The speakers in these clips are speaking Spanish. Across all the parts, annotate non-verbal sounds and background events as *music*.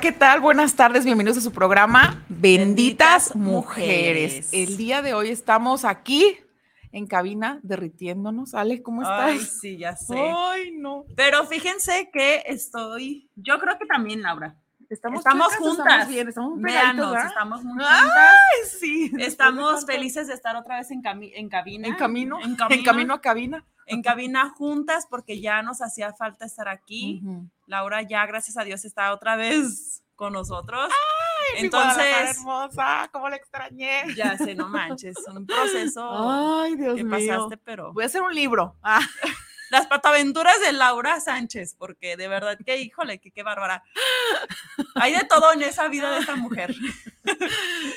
Hola, ¿qué tal? Buenas tardes, bienvenidos a su programa Benditas, Mujeres. El día de hoy estamos aquí en cabina derritiéndonos. Ale, ¿cómo estás? Ay, sí, ya sé. Ay, no. Pero fíjense que estoy, yo creo que también, Laura. Estamos, Estamos juntas. Estamos bien, estamos muy Véanos, estamos muy Ay, juntas. sí. Estamos felices de estar otra vez en, cami- en cabina. En camino, En camino. en camino a cabina. En cabina juntas porque ya nos hacía falta estar aquí. Laura ya, gracias a Dios, está otra vez con nosotros. Guadalajara Entonces, hermosa, cómo la extrañé. ya sé, no manches, un proceso Ay, Dios que mío. pasaste, pero Voy a hacer un libro. Ah, las pataventuras de Laura Sánchez, porque de verdad que, híjole, que qué bárbara. Hay de todo en esa vida de esta mujer.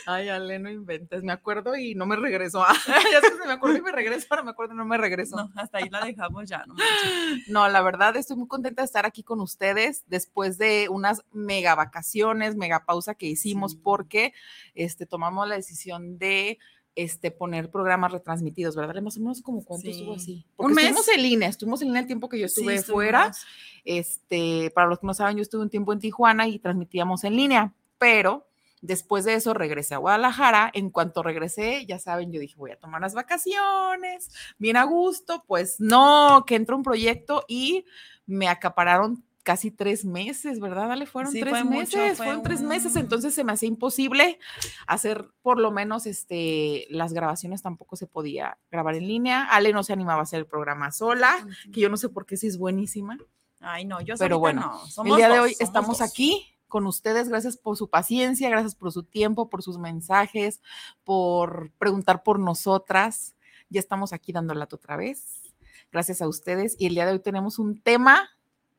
Ay, Ale, no inventes. Me acuerdo y no me regreso. *laughs* Ah, ya sé que se me acuerdo y me regreso, ahora me acuerdo y no me regreso. No, hasta ahí la dejamos ya, no manches. No, la verdad estoy muy contenta de estar aquí con ustedes después de unas mega vacaciones, mega pausa que hicimos Sí. porque este, tomamos la decisión de este, poner programas retransmitidos, ¿verdad? Más o menos como cuánto Sí. estuvo así. Un Porque mes. estuvimos en línea, estuvimos en línea el tiempo que yo estuve Sí, fuera. estuvimos. Este, para los que no saben, yo estuve un tiempo en Tijuana y transmitíamos en línea, pero después de eso regresé a Guadalajara. En cuanto regresé, ya saben, yo dije, voy a tomar las vacaciones, bien a gusto. Pues no, que entró un proyecto y me acapararon casi tres meses, ¿verdad? Dale, fueron Sí, tres fue mucho, meses, fue fueron tres meses, un- entonces se me hacía imposible hacer por lo menos este, las grabaciones tampoco se podía grabar en línea. Ale no se animaba a hacer el programa sola, que yo no sé por qué sí es buenísima. Ay, no, yo Pero bueno, no, El somos día de hoy estamos dos. aquí con ustedes. Gracias por su paciencia, gracias por su tiempo, por sus mensajes, por preguntar por nosotras. Ya estamos aquí dando otra vez. Gracias a ustedes. Y el día de hoy tenemos un tema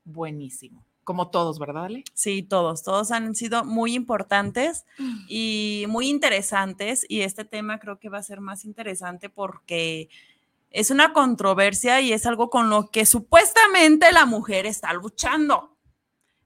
buenísimo, como todos, ¿verdad, Ale? Sí, todos, todos han sido muy importantes y muy interesantes y este tema creo que va a ser más interesante porque es una controversia y es algo con lo que supuestamente la mujer está luchando.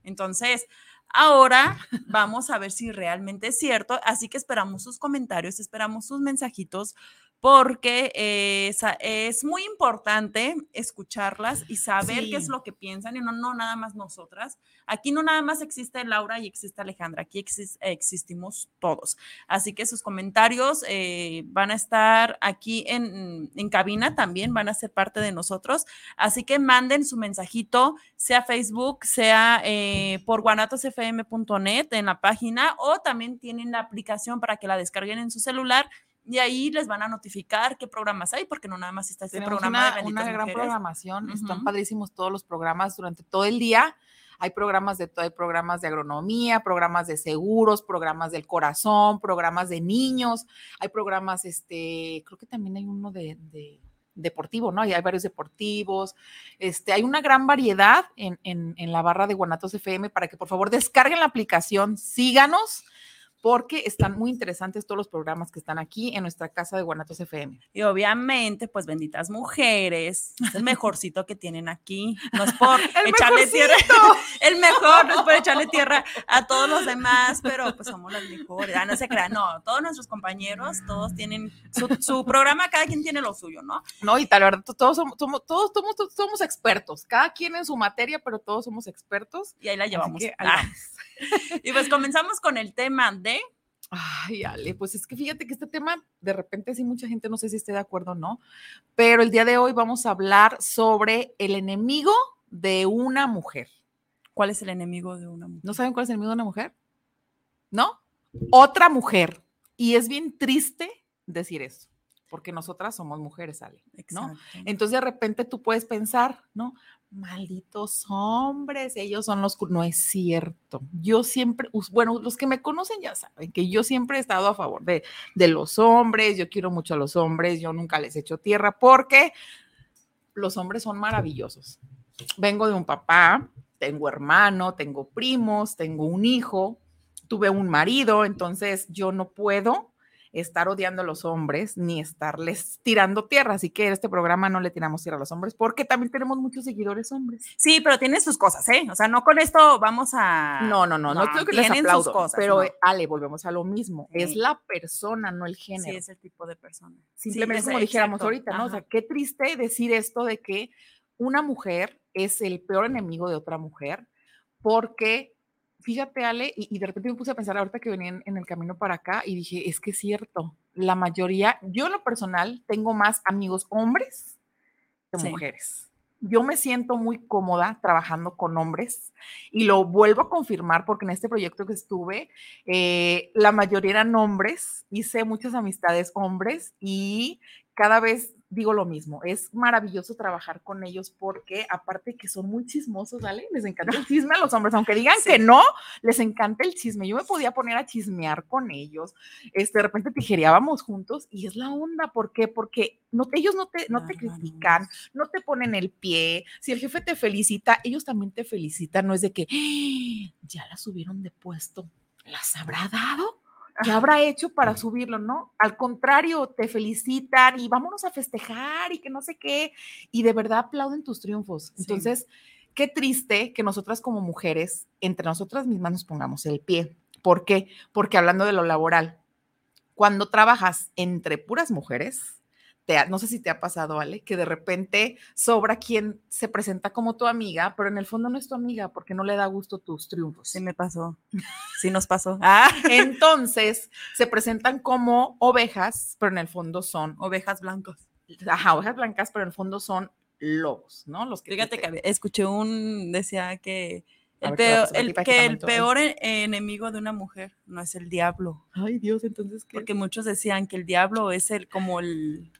Entonces, ahora *laughs* vamos a ver si realmente es cierto, así que esperamos sus comentarios, esperamos sus mensajitos porque eh, es muy importante escucharlas y saber qué es lo que piensan y no, no nada más nosotras. Aquí no nada más existe Laura y existe Alejandra, aquí exis- existimos todos. Así que sus comentarios eh, van a estar aquí en, en cabina también, van a ser parte de nosotros. Así que manden su mensajito, sea Facebook, sea eh, por guanatosfm.net en la página o también tienen la aplicación para que la descarguen en su celular. Y ahí les van a notificar qué programas hay, porque no nada más está este Tenemos programa una, de una gran Mujeres. programación. Están padrísimos todos los programas durante todo el día. Hay programas de todo, hay programas de agronomía, programas de seguros, programas del corazón, programas de niños, hay programas, este, creo que también hay uno de, de deportivo, ¿no? Y hay varios deportivos. Este, hay una gran variedad en, en, en la barra de Guanatos FM para que por favor descarguen la aplicación, síganos, porque están muy interesantes todos los programas que están aquí en nuestra casa de Guanatos FM. Y obviamente, pues benditas mujeres, es el *laughs* mejorcito que tienen aquí. No es por *laughs* echarle tierra, *laughs* el mejor, no es por echarle tierra a todos los demás, pero pues somos las mejores. Ah, no se crean, no, todos nuestros compañeros, todos tienen su, su programa, cada quien tiene lo suyo, ¿no? No, y tal, verdad, to- todos somos, somos- todos somos, todos somos expertos, cada quien en su materia, pero todos somos expertos. Y ahí la llevamos. que ahí Ah, y pues comenzamos con el tema de Ay, Ale, pues es que fíjate que este tema, de repente sí mucha gente no sé si esté de acuerdo o no, pero el día de hoy vamos a hablar sobre el enemigo de una mujer. ¿Cuál es el enemigo de una mujer? ¿No saben cuál es el enemigo de una mujer? ¿No? Otra mujer. Y es bien triste decir eso, porque nosotras somos mujeres, Ale, ¿no? Exacto. Entonces de repente tú puedes pensar, ¿no? Malditos hombres, ellos son los... cul-". No es cierto. Yo siempre, bueno, los que me conocen ya saben que yo siempre he estado a favor de, de los hombres, yo quiero mucho a los hombres, yo nunca les echo tierra porque los hombres son maravillosos. Vengo de un papá, tengo hermano, tengo primos, tengo un hijo, tuve un marido, entonces yo no puedo estar odiando a los hombres ni estarles tirando tierra. Así que en este programa no le tiramos tierra a los hombres porque también tenemos muchos seguidores hombres. Sí, pero tiene sus cosas, ¿eh? O sea, no con esto vamos a. No, no, no, no, creo que les tienen sus cosas, pero no. eh, Ale, volvemos a lo mismo. Es Sí. la persona, no el Sí, género. es el tipo de persona. Simplemente Sí, como dijéramos exacto, ahorita, ¿no? O sea, qué triste decir esto de que una mujer es el peor enemigo de otra mujer, porque fíjate, Ale, y, y de repente me puse a pensar ahorita que venía en, en el camino para acá y dije, es que es cierto, la mayoría, yo en lo personal tengo más amigos hombres que Sí. mujeres. Yo me siento muy cómoda trabajando con hombres y lo vuelvo a confirmar porque en este proyecto que estuve, eh, la mayoría eran hombres, hice muchas amistades hombres y cada vez digo lo mismo, es maravilloso trabajar con ellos porque aparte que son muy chismosos, ¿vale? Les encanta el chisme a los hombres, aunque digan Sí. que no, les encanta el chisme. Yo me podía poner a chismear con ellos, este, de repente tijereábamos juntos y es la onda, ¿por qué? Porque no ellos no te, no te critican, no te ponen el pie. Si el jefe te felicita, ellos también te felicitan. No es de que "Ah, ya la subieron de puesto. ¿Las habrá dado? ¿Qué habrá hecho para subirlo? No, al contrario, te felicitan y vámonos a festejar y que no sé qué. Y de verdad aplauden tus triunfos. Sí. Entonces, qué triste que nosotras como mujeres, entre nosotras mismas nos pongamos el pie. ¿Por qué? Porque hablando de lo laboral, cuando trabajas entre puras mujeres, te ha- no sé si te ha pasado, Ale, que de repente sobra quien se presenta como tu amiga, pero en el fondo no es tu amiga porque no le da gusto tus triunfos. Sí me pasó. *laughs* Sí nos pasó. Ah, *laughs* Entonces se presentan como ovejas, pero en el fondo son, ovejas blancas. ajá, ovejas blancas, pero en el fondo son lobos, ¿no? Los que Fíjate te- que escuché un, decía que el ver, ¿qué peor, el, que el peor e- enemigo de una mujer no es el diablo, Ay, Dios, entonces ¿qué? porque muchos decían que el diablo es el como el,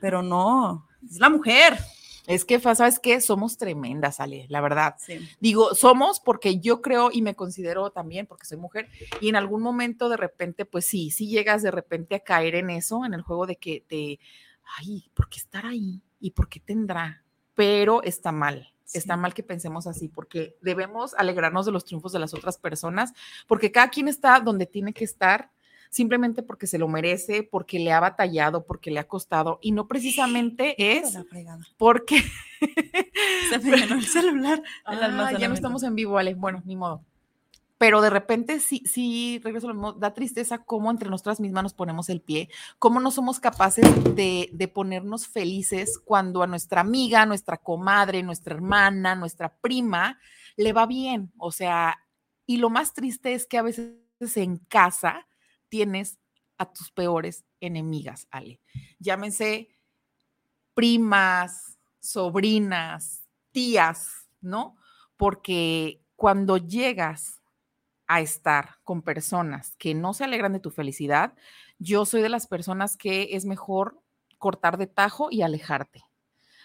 pero no, es la mujer. Es que, ¿sabes qué? Somos tremendas, Ale, la verdad. Sí. Digo, somos porque yo creo y me considero también porque soy mujer y en algún momento de repente, pues sí, sí llegas de repente a caer en eso, en el juego de que te, ay, ¿por qué estar ahí? ¿Y por qué tendrá? Pero está mal. Está mal que pensemos así, porque debemos alegrarnos de los triunfos de las otras personas, porque cada quien está donde tiene que estar, simplemente porque se lo merece, porque le ha batallado, porque le ha costado, y no precisamente es La porque Se me *laughs* el celular. el Ah, ya no estamos en vivo, Ale. Bueno, ni modo. Pero de repente sí, sí, regreso a lo mismo, da tristeza cómo entre nosotras mismas nos ponemos el pie, cómo no somos capaces de, de ponernos felices cuando a nuestra amiga, nuestra comadre, nuestra hermana, nuestra prima le va bien. O sea, y lo más triste es que a veces en casa tienes a tus peores enemigas, Ale. Llámense primas, sobrinas, tías, ¿no? Porque cuando llegas a estar con personas que no se alegran de tu felicidad, yo soy de las personas que es mejor cortar de tajo y alejarte.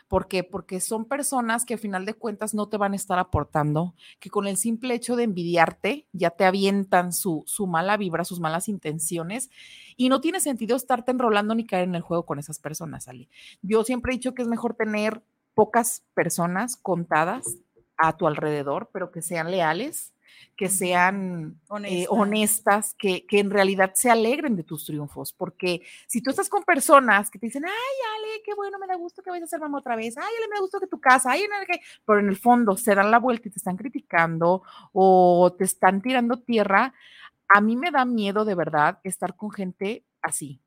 ¿Por qué? Porque son personas que a final de cuentas no te van a estar aportando, que con el simple hecho de envidiarte ya te avientan su, su mala vibra, sus malas intenciones y no tiene sentido estarte enrolando ni caer en el juego con esas personas, Ali. Yo siempre he dicho que es mejor tener pocas personas contadas a tu alrededor, pero que sean leales, que sean eh, Honestas. que, que en realidad se alegren de tus triunfos, porque si tú estás con personas que te dicen, ay, Ale, qué bueno, me da gusto que vayas a ser mamá otra vez, ay, Ale, me da gusto que tu casa, ay, no, que-", pero en el fondo se dan la vuelta y te están criticando o te están tirando tierra, a mí me da miedo de verdad estar con gente así.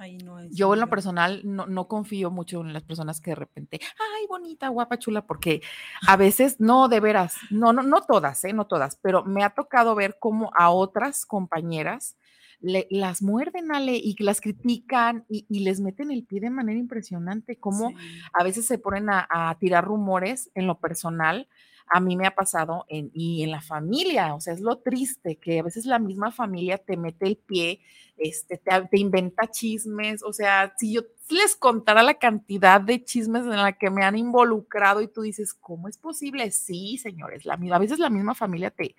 Ahí no es. Yo en lo personal no, no confío mucho en las personas que de repente, ay, bonita, guapa, chula, porque a veces, no, de veras, no, no, no todas, ¿eh? No todas, pero me ha tocado ver cómo a otras compañeras le- las muerden, Ale, y las critican y, y les meten el pie de manera impresionante, cómo Sí. a veces se ponen a, a tirar rumores en lo personal. A mí me ha pasado en, y en la familia, o sea, es lo triste que a veces la misma familia te mete el pie, este, te, te inventa chismes, o sea, si yo les contara la cantidad de chismes en la que me han involucrado y tú dices, ¿cómo es posible? Sí, señores, la, a veces la misma familia te,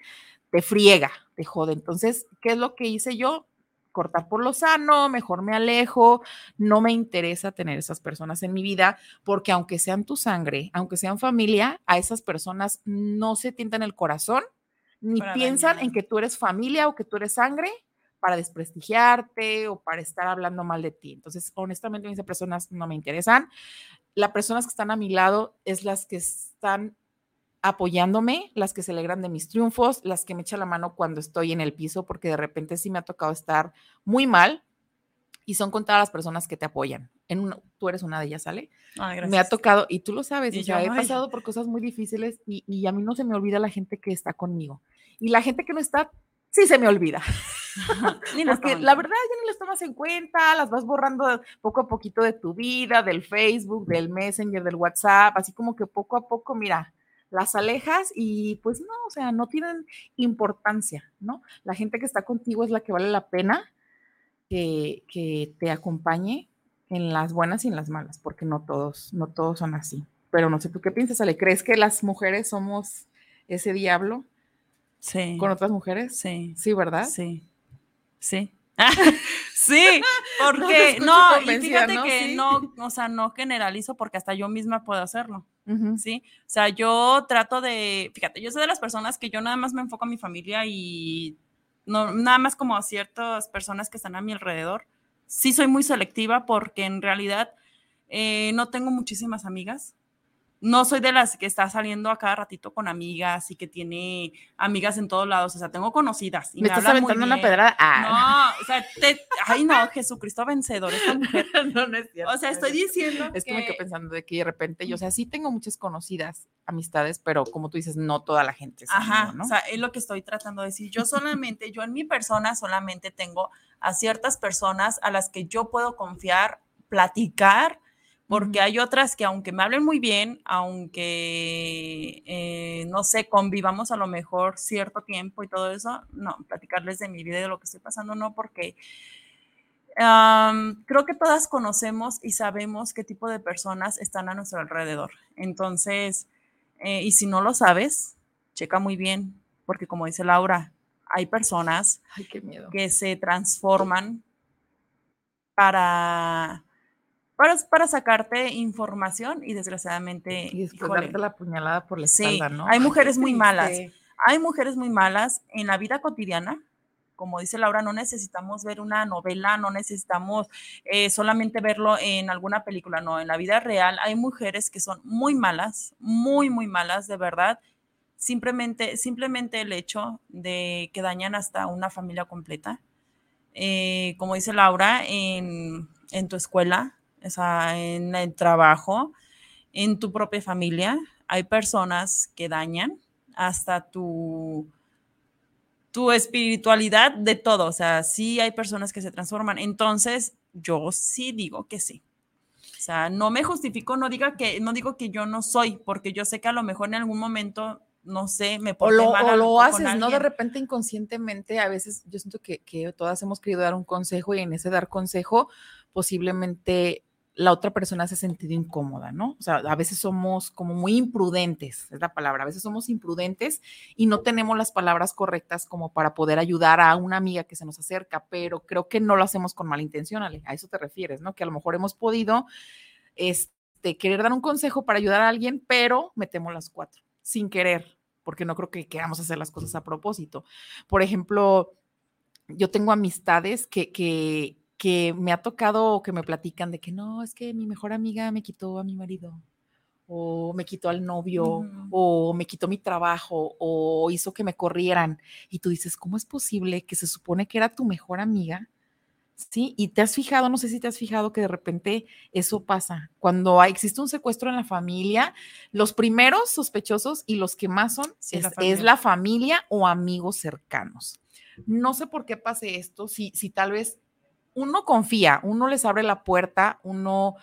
te friega, te jode. Entonces, ¿qué es lo que hice yo? Cortar por lo sano, mejor me alejo, no me interesa tener esas personas en mi vida, porque aunque sean tu sangre, aunque sean familia, a esas personas no se tientan el corazón, ni Para piensan en que tú eres familia o que tú eres sangre para desprestigiarte o para estar hablando mal de ti. Entonces, honestamente, esas personas no me interesan. Las personas que están a mi lado es las que están apoyándome, las que se alegran de mis triunfos, las que me echan la mano cuando estoy en el piso, porque de repente sí me ha tocado estar muy mal y son contadas las personas que te apoyan. En una- tú eres una de ellas, ¿sale? Ay, Me ha tocado, y tú lo sabes, Y o sea, yo, he ay. pasado por cosas muy difíciles y, y a mí no se me olvida la gente que está conmigo. Y la gente que no está, sí se me olvida. *laughs* *laughs* Ni Porque la verdad ya ni las tomas en cuenta, las vas borrando poco a poquito de tu vida, del Facebook, del Messenger, del WhatsApp, así como que poco a poco, mira, las alejas y pues no, o sea, no tienen importancia, ¿no? La gente que está contigo es la que vale la pena que, que te acompañe en las buenas y en las malas, porque no todos, no todos son así. Pero no sé, ¿tú qué piensas, Ale? ¿Crees que las mujeres somos ese diablo Sí. con otras mujeres? Sí. Sí, ¿verdad? Sí. Sí. *laughs* sí, *laughs* porque escucho no, y fíjate ¿no? que Sí. no, o sea, no generalizo porque hasta yo misma puedo hacerlo, ¿sí? O sea, yo trato de, fíjate, yo soy de las personas que yo nada más me enfoco a mi familia y no, nada más como a ciertas personas que están a mi alrededor. Sí soy muy selectiva porque en realidad eh, no tengo muchísimas amigas. No soy de las que está saliendo a cada ratito con amigas y que tiene amigas en todos lados. O sea, tengo conocidas. Y Me estás hablan muy aventando una pedrada. Ah. No, o sea, te- ay no, Jesucristo vencedor, esta mujer. *laughs* no, no es cierto. O sea, estoy diciendo Es que me quedé pensando de que de repente yo, o sea, sí tengo muchas conocidas amistades, pero como tú dices, no toda la gente. es Ajá, amigo, ¿no? o sea, es lo que estoy tratando de decir. Yo solamente, yo en mi persona solamente tengo a ciertas personas a las que yo puedo confiar, platicar, porque hay otras que aunque me hablen muy bien, aunque, eh, no sé, convivamos a lo mejor cierto tiempo y todo eso, no, platicarles de mi vida y de lo que estoy pasando, no, porque creo que todas conocemos y sabemos qué tipo de personas están a nuestro alrededor. Entonces, eh, y si no lo sabes, checa muy bien, porque como dice Laura, hay personas Ay, que se transforman para, para, para sacarte información y desgraciadamente, Y darte la puñalada por la Sí, espalda, ¿no? hay mujeres muy malas. hay mujeres muy malas en la vida cotidiana. Como dice Laura, no necesitamos ver una novela, no necesitamos eh, solamente verlo en alguna película, no, en la vida real hay mujeres que son muy malas, muy, muy malas, de verdad. Simplemente, simplemente el hecho de que dañan hasta una familia completa. Eh, como dice Laura, en, en tu escuela, o sea, en el trabajo, en tu propia familia, hay personas que dañan hasta tu, tu espiritualidad de todo. O sea, sí hay personas que se transforman. Entonces, yo sí digo que sí. O sea, no me justifico, no diga que, no digo que yo no soy, porque yo sé que a lo mejor en algún momento, no sé, me O porté lo, mal o lo haces, ¿no? De repente inconscientemente, a veces yo siento que, que todas hemos querido dar un consejo y en ese dar consejo posiblemente la otra persona se ha sentido incómoda, ¿no? O sea, a veces somos como muy imprudentes, es la palabra, a veces somos imprudentes y no tenemos las palabras correctas como para poder ayudar a una amiga que se nos acerca, pero creo que no lo hacemos con mala intención, Ale, a eso te refieres, ¿no? Que a lo mejor hemos podido este, querer dar un consejo para ayudar a alguien, pero metemos las cuatro, sin querer, porque no creo que queramos hacer las cosas a propósito. Por ejemplo, yo tengo amistades que, que, que me ha tocado o que me platican de que no, es que mi mejor amiga me quitó a mi marido, o me quitó al novio, o me quitó mi trabajo, o hizo que me corrieran. Y tú dices, ¿cómo es posible que se supone que era tu mejor amiga? ¿sí? Y te has fijado, no sé si te has fijado que de repente eso pasa. Cuando existe un secuestro en la familia, los primeros sospechosos y los que más son es, la es, la familia o amigos cercanos. No sé por qué pase esto, si, si tal vez uno confía, uno les abre la puerta, uno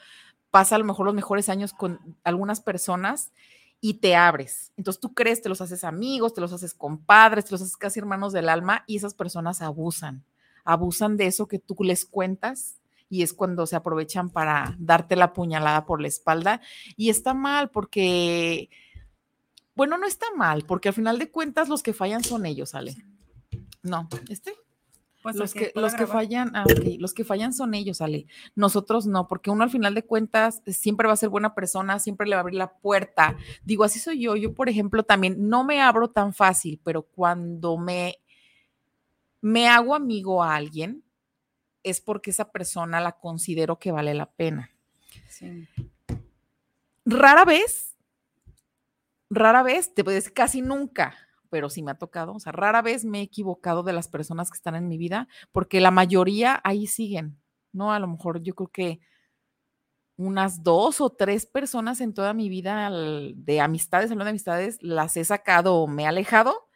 pasa a lo mejor los mejores años con algunas personas y te abres. Entonces tú crees, te los haces amigos, te los haces compadres, te los haces casi hermanos del alma y esas personas abusan, abusan de eso que tú les cuentas y es cuando se aprovechan para darte la puñalada por la espalda y está mal porque, bueno, no está mal porque al final de cuentas los que fallan son ellos, Ale. No, este. Pues los que, los que fallan, ah, los que fallan son ellos, Ale. Nosotros no, porque uno al final de cuentas siempre va a ser buena persona, siempre le va a abrir la puerta. Digo, así soy yo. Yo, por ejemplo, también no me abro tan fácil, pero cuando me, me hago amigo a alguien, es porque esa persona la considero que vale la pena. Sí. Rara vez, rara vez, te puedes casi nunca pero sí me ha tocado, o sea, rara vez me he equivocado de las personas que están en mi vida, porque la mayoría ahí siguen, ¿no? A lo mejor yo creo que unas dos o tres personas en toda mi vida de amistades, hablando de amistades, las he sacado o me he alejado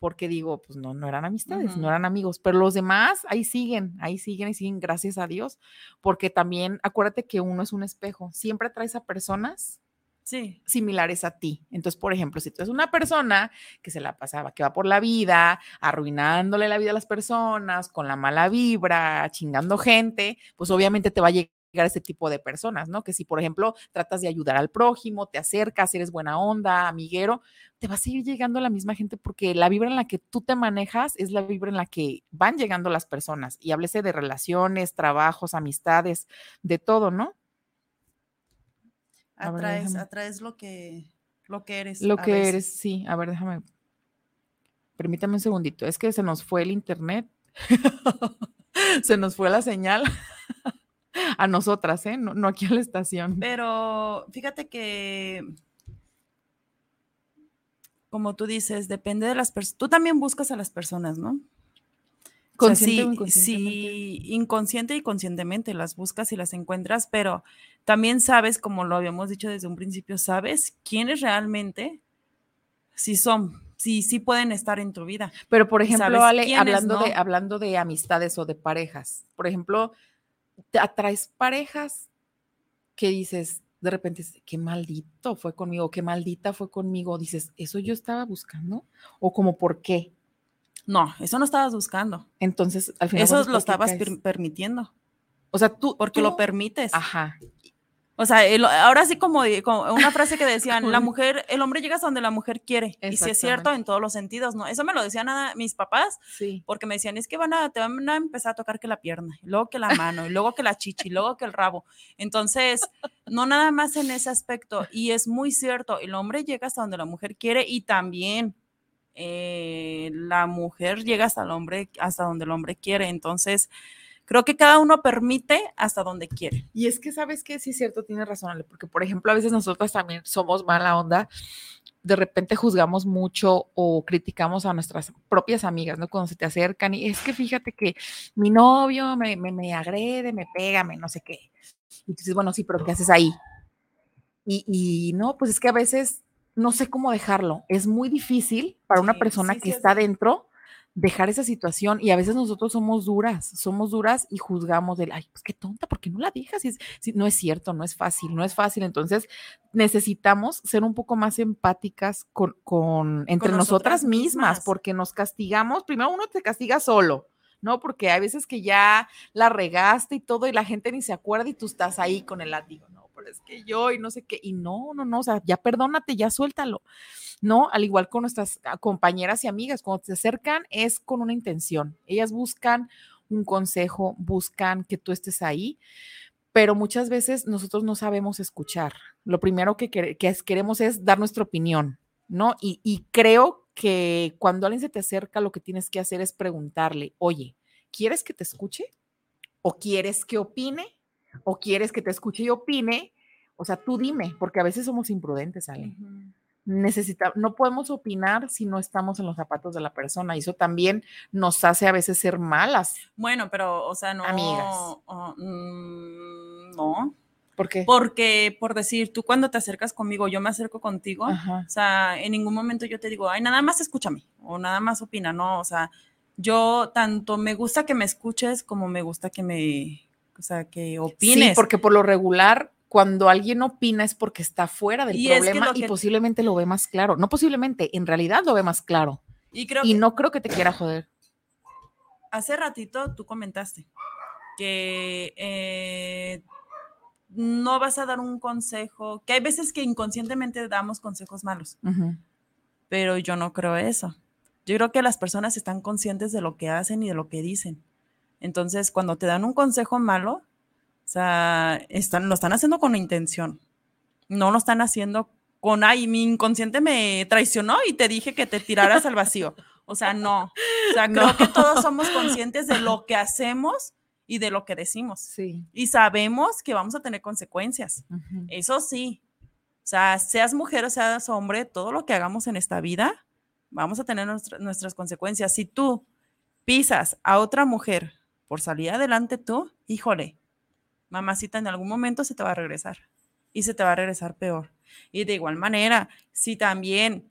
porque digo, pues no, no eran amistades, no eran amigos, pero los demás ahí siguen, ahí siguen y siguen, gracias a Dios, porque también acuérdate que uno es un espejo, siempre traes a personas similares a ti. Entonces, por ejemplo, si tú eres una persona que se la pasaba, que va por la vida, arruinándole la vida a las personas, con la mala vibra, chingando gente, pues obviamente te va a llegar ese tipo de personas, ¿no? Que si, por ejemplo, tratas de ayudar al prójimo, te acercas, eres buena onda, amiguero, te va a seguir llegando la misma gente porque la vibra en la que tú te manejas es la vibra en la que van llegando las personas. Y háblese de relaciones, trabajos, amistades, de todo, ¿no? Atraes, atraes lo que, lo que eres. Lo que eres, sí. A ver, déjame. Permítame un segundito. Es que se nos fue el internet. *laughs* se nos fue la señal. *laughs* a nosotras, ¿eh? No, no aquí a la estación. Pero fíjate que como tú dices, depende de las personas. Tú también buscas a las personas, ¿no? Consciente sí, inconsciente y conscientemente las buscas y las encuentras, pero también sabes, como lo habíamos dicho desde un principio, sabes quiénes realmente sí son, sí, sí pueden estar en tu vida. Pero, por ejemplo, Ale, hablando, de, hablando de amistades o de parejas, por ejemplo, te atraes parejas que dices, de repente, qué maldito fue conmigo, qué maldita fue conmigo, dices, ¿eso yo estaba buscando? ¿O como por qué? No, eso no estabas buscando. Entonces, al final. Eso lo estabas permitiendo. O sea, tú. Porque lo permites. Ajá. O sea, ahora sí como, una frase que *laughs* decían, la mujer, el hombre llega hasta donde la mujer quiere. Y si es cierto en todos los sentidos, ¿no? Eso me lo decían a mis papás, sí. porque me decían, es que van a, te van a empezar a tocar que la pierna, y luego que la mano, y luego que la chichi, y luego que el rabo. Entonces, no nada más en ese aspecto. Y es muy cierto, el hombre llega hasta donde la mujer quiere y también eh, la mujer llega hasta el hombre, hasta donde el hombre quiere. Entonces, creo que cada uno permite hasta donde quiere. Y es que sabes que sí es cierto, tiene razón, porque por ejemplo, a veces nosotros también somos mala onda, de repente juzgamos mucho o criticamos a nuestras propias amigas, ¿no? Cuando se te acercan y es que fíjate que mi novio me, me, me agrede, me pega, me no sé qué. Y tú dices, bueno, sí, pero ¿qué haces ahí? Y, y no, pues es que a veces no sé cómo dejarlo. Es muy difícil para una persona que está dentro dejar esa situación y a veces nosotros somos duras, somos duras y juzgamos de, ay, pues qué tonta, ¿por qué no la dejas? Si, no es cierto, no es fácil, no es fácil. Entonces necesitamos ser un poco más empáticas con, con entre nosotras, mismas, porque nos castigamos, primero uno te castiga solo. ¿no? Porque hay veces que ya la regaste y todo y la gente ni se acuerda y tú estás ahí con el látigo, ¿no? Es que yo y no sé qué, y no, no, no, o sea, ya perdónate, ya suéltalo, ¿no? Al igual con nuestras ah, compañeras y amigas, cuando se acercan es con una intención, ellas buscan un consejo, buscan que tú estés ahí, pero muchas veces nosotros no sabemos escuchar. Lo primero que, queremos es dar nuestra opinión, ¿no? Y, y creo que cuando alguien se te acerca, lo que tienes que hacer es preguntarle, oye, ¿quieres que te escuche? ¿O quieres que opine? O quieres que te escuche y opine, o sea, tú dime, porque a veces somos imprudentes, Ale. necesita, no podemos opinar si no estamos en los zapatos de la persona. Y eso también nos hace a veces ser malas. Bueno, pero, o sea, no. Amigas. oh, mm, no. ¿Por qué? Porque, por decir, tú cuando te acercas conmigo, yo me acerco contigo, Ajá. o sea, en ningún momento yo te digo, ay, nada más escúchame, o nada más opina, no, o sea, yo tanto me gusta que me escuches como me gusta que me, o sea, que opines. Sí, porque por lo regular, cuando alguien opina es porque está fuera del Y es que problema y que- posiblemente lo ve más claro. No posiblemente, en realidad lo ve más claro. y creo Y que no creo que te quiera joder. hace ratito tú comentaste que eh, no vas a dar un consejo, que hay veces que inconscientemente damos consejos malos. Pero yo no creo eso. Yo creo que las personas están conscientes de lo que hacen y de lo que dicen. Entonces, cuando te dan un consejo malo, o sea, están, lo están haciendo con intención. No lo están haciendo con, ay, mi inconsciente me traicionó y te dije que te tiraras al vacío. O sea, no. O sea, *laughs* creo No. que todos somos conscientes de lo que hacemos y de lo que decimos. Sí. Y sabemos que vamos a tener consecuencias. Ujú. Eso sí. O sea, seas mujer o seas hombre, todo lo que hagamos en esta vida, vamos a tener nuestra- nuestras consecuencias. Si tú pisas a otra mujer por salir adelante tú, híjole, mamacita, en algún momento se te va a regresar y se te va a regresar peor. Y de igual manera, si también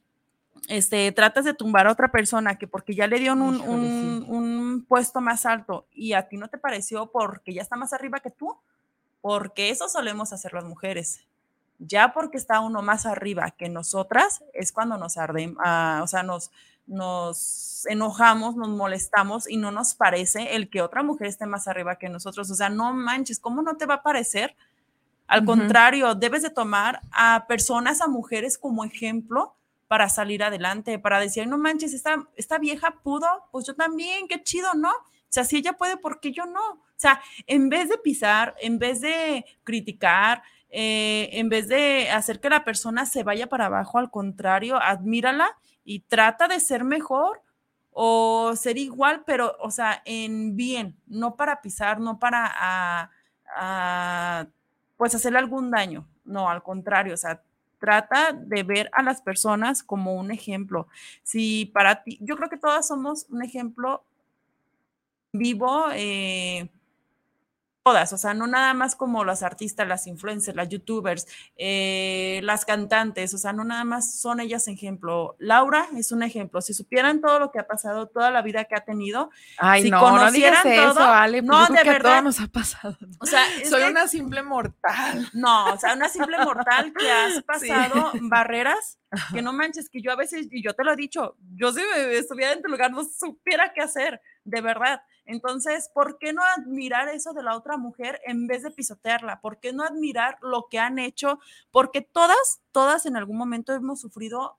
este, tratas de tumbar a otra persona que porque ya le dieron un, un puesto más alto y a ti no te pareció porque ya está más arriba que tú, porque eso solemos hacer las mujeres. Ya porque está uno más arriba que nosotras, es cuando nos arde, ah, o sea, nos, nos enojamos, nos molestamos y no nos parece el que otra mujer esté más arriba que nosotros. O sea, no manches, ¿cómo no te va a parecer? Al contrario, debes de tomar a personas, a mujeres como ejemplo para salir adelante, para decir, no manches, esta, esta vieja pudo, pues yo también, qué chido, ¿no? O sea, si ella puede, ¿por qué yo no? O sea, en vez de pisar, en vez de criticar, eh, en vez de hacer que la persona se vaya para abajo, al contrario, admírala y trata de ser mejor o ser igual, pero, o sea, en bien, no para pisar, no para, ah, ah, pues, hacerle algún daño, no, al contrario, o sea, trata de ver a las personas como un ejemplo. Si para ti, yo creo que todas somos un ejemplo vivo, eh, todas, o sea, no nada más como las artistas, las influencers, las youtubers, eh, las cantantes, o sea, no nada más son ellas ejemplo. Laura es un ejemplo. Si supieran todo lo que ha pasado, toda la vida que ha tenido, Ay, Si no, no conocieran digas eso, todo- Ale. no, No, yo creo de que a verdad. todos nos ha pasado. o sea, Soy que- una simple mortal. no, o sea, una simple mortal que has pasado barreras que no manches, que yo a veces, y yo te lo he dicho, yo si me estuviera en tu lugar no supiera qué hacer, de verdad. Entonces, ¿por qué no admirar eso de la otra mujer en vez de pisotearla? ¿Por qué no admirar lo que han hecho? Porque todas, todas en algún momento hemos sufrido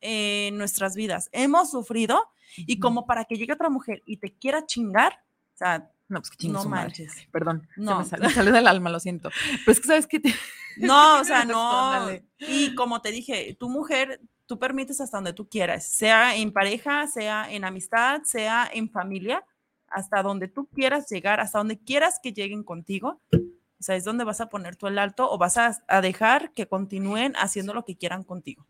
eh, en nuestras vidas, hemos sufrido y como para que llegue otra mujer y te quiera chingar, o sea, No, pues que no su madre. manches. Perdón, se No. me sale, me sale del alma, lo siento. Pero es que, ¿sabes qué? Te- *laughs* No, o sea, no. Y como te dije, tu mujer, tú permites hasta donde tú quieras, sea en pareja, sea en amistad, sea en familia, hasta donde tú quieras llegar, hasta donde quieras que lleguen contigo. O sea, es donde vas a poner tú el alto o vas a, a dejar que continúen haciendo lo que quieran contigo.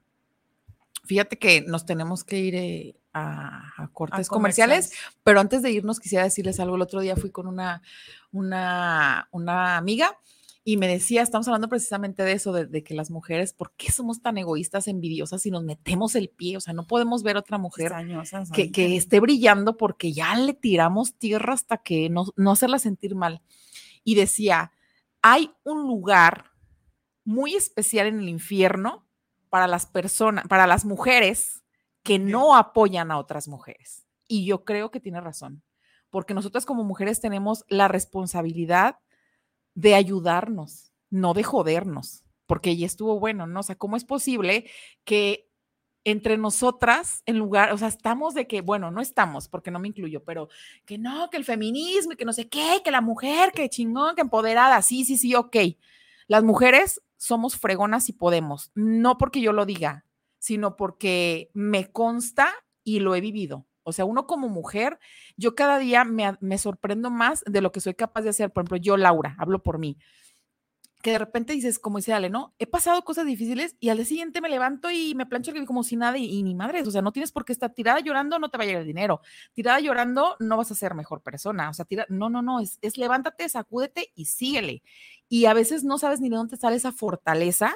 Fíjate que nos tenemos que ir eh, a, a A cortes comerciales, comerciales. pero antes de irnos quisiera decirles algo. El otro día fui con una, una, una amiga y me decía, estamos hablando precisamente de eso, de, de que las mujeres, ¿por qué somos tan egoístas, envidiosas y nos metemos el pie? O sea, no podemos ver a otra mujer que, que esté brillando porque ya le tiramos tierra hasta que no, no hacerla sentir mal. Y decía, hay un lugar muy especial en el infierno para las personas, para las mujeres que no apoyan a otras mujeres. Y yo creo que tiene razón, porque nosotras como mujeres tenemos la responsabilidad de ayudarnos, no de jodernos, porque ya estuvo bueno, ¿no? O sea, ¿cómo es posible que entre nosotras, en lugar, o sea, estamos de que, bueno, no estamos, porque no me incluyo, pero que no, que el feminismo y que no sé qué, que la mujer, que chingón, que empoderada, sí, sí, sí, ok. Las mujeres somos fregonas y podemos, no porque yo lo diga, sino porque me consta y lo he vivido. O sea, uno como mujer, yo cada día me, me sorprendo más de lo que soy capaz de hacer. Por ejemplo, yo, Laura, hablo por mí. que de repente dices, como dice Ale, ¿no? He pasado cosas difíciles y al día siguiente me levanto y me plancho el como si nada y, ni madre, o sea, no tienes por qué estar tirada llorando, no te va a llegar el dinero. Tirada llorando, no vas a ser mejor persona. O sea, tira, no, no, no, es, es levántate, sacúdete y síguele. Y a veces no sabes ni de dónde sale esa fortaleza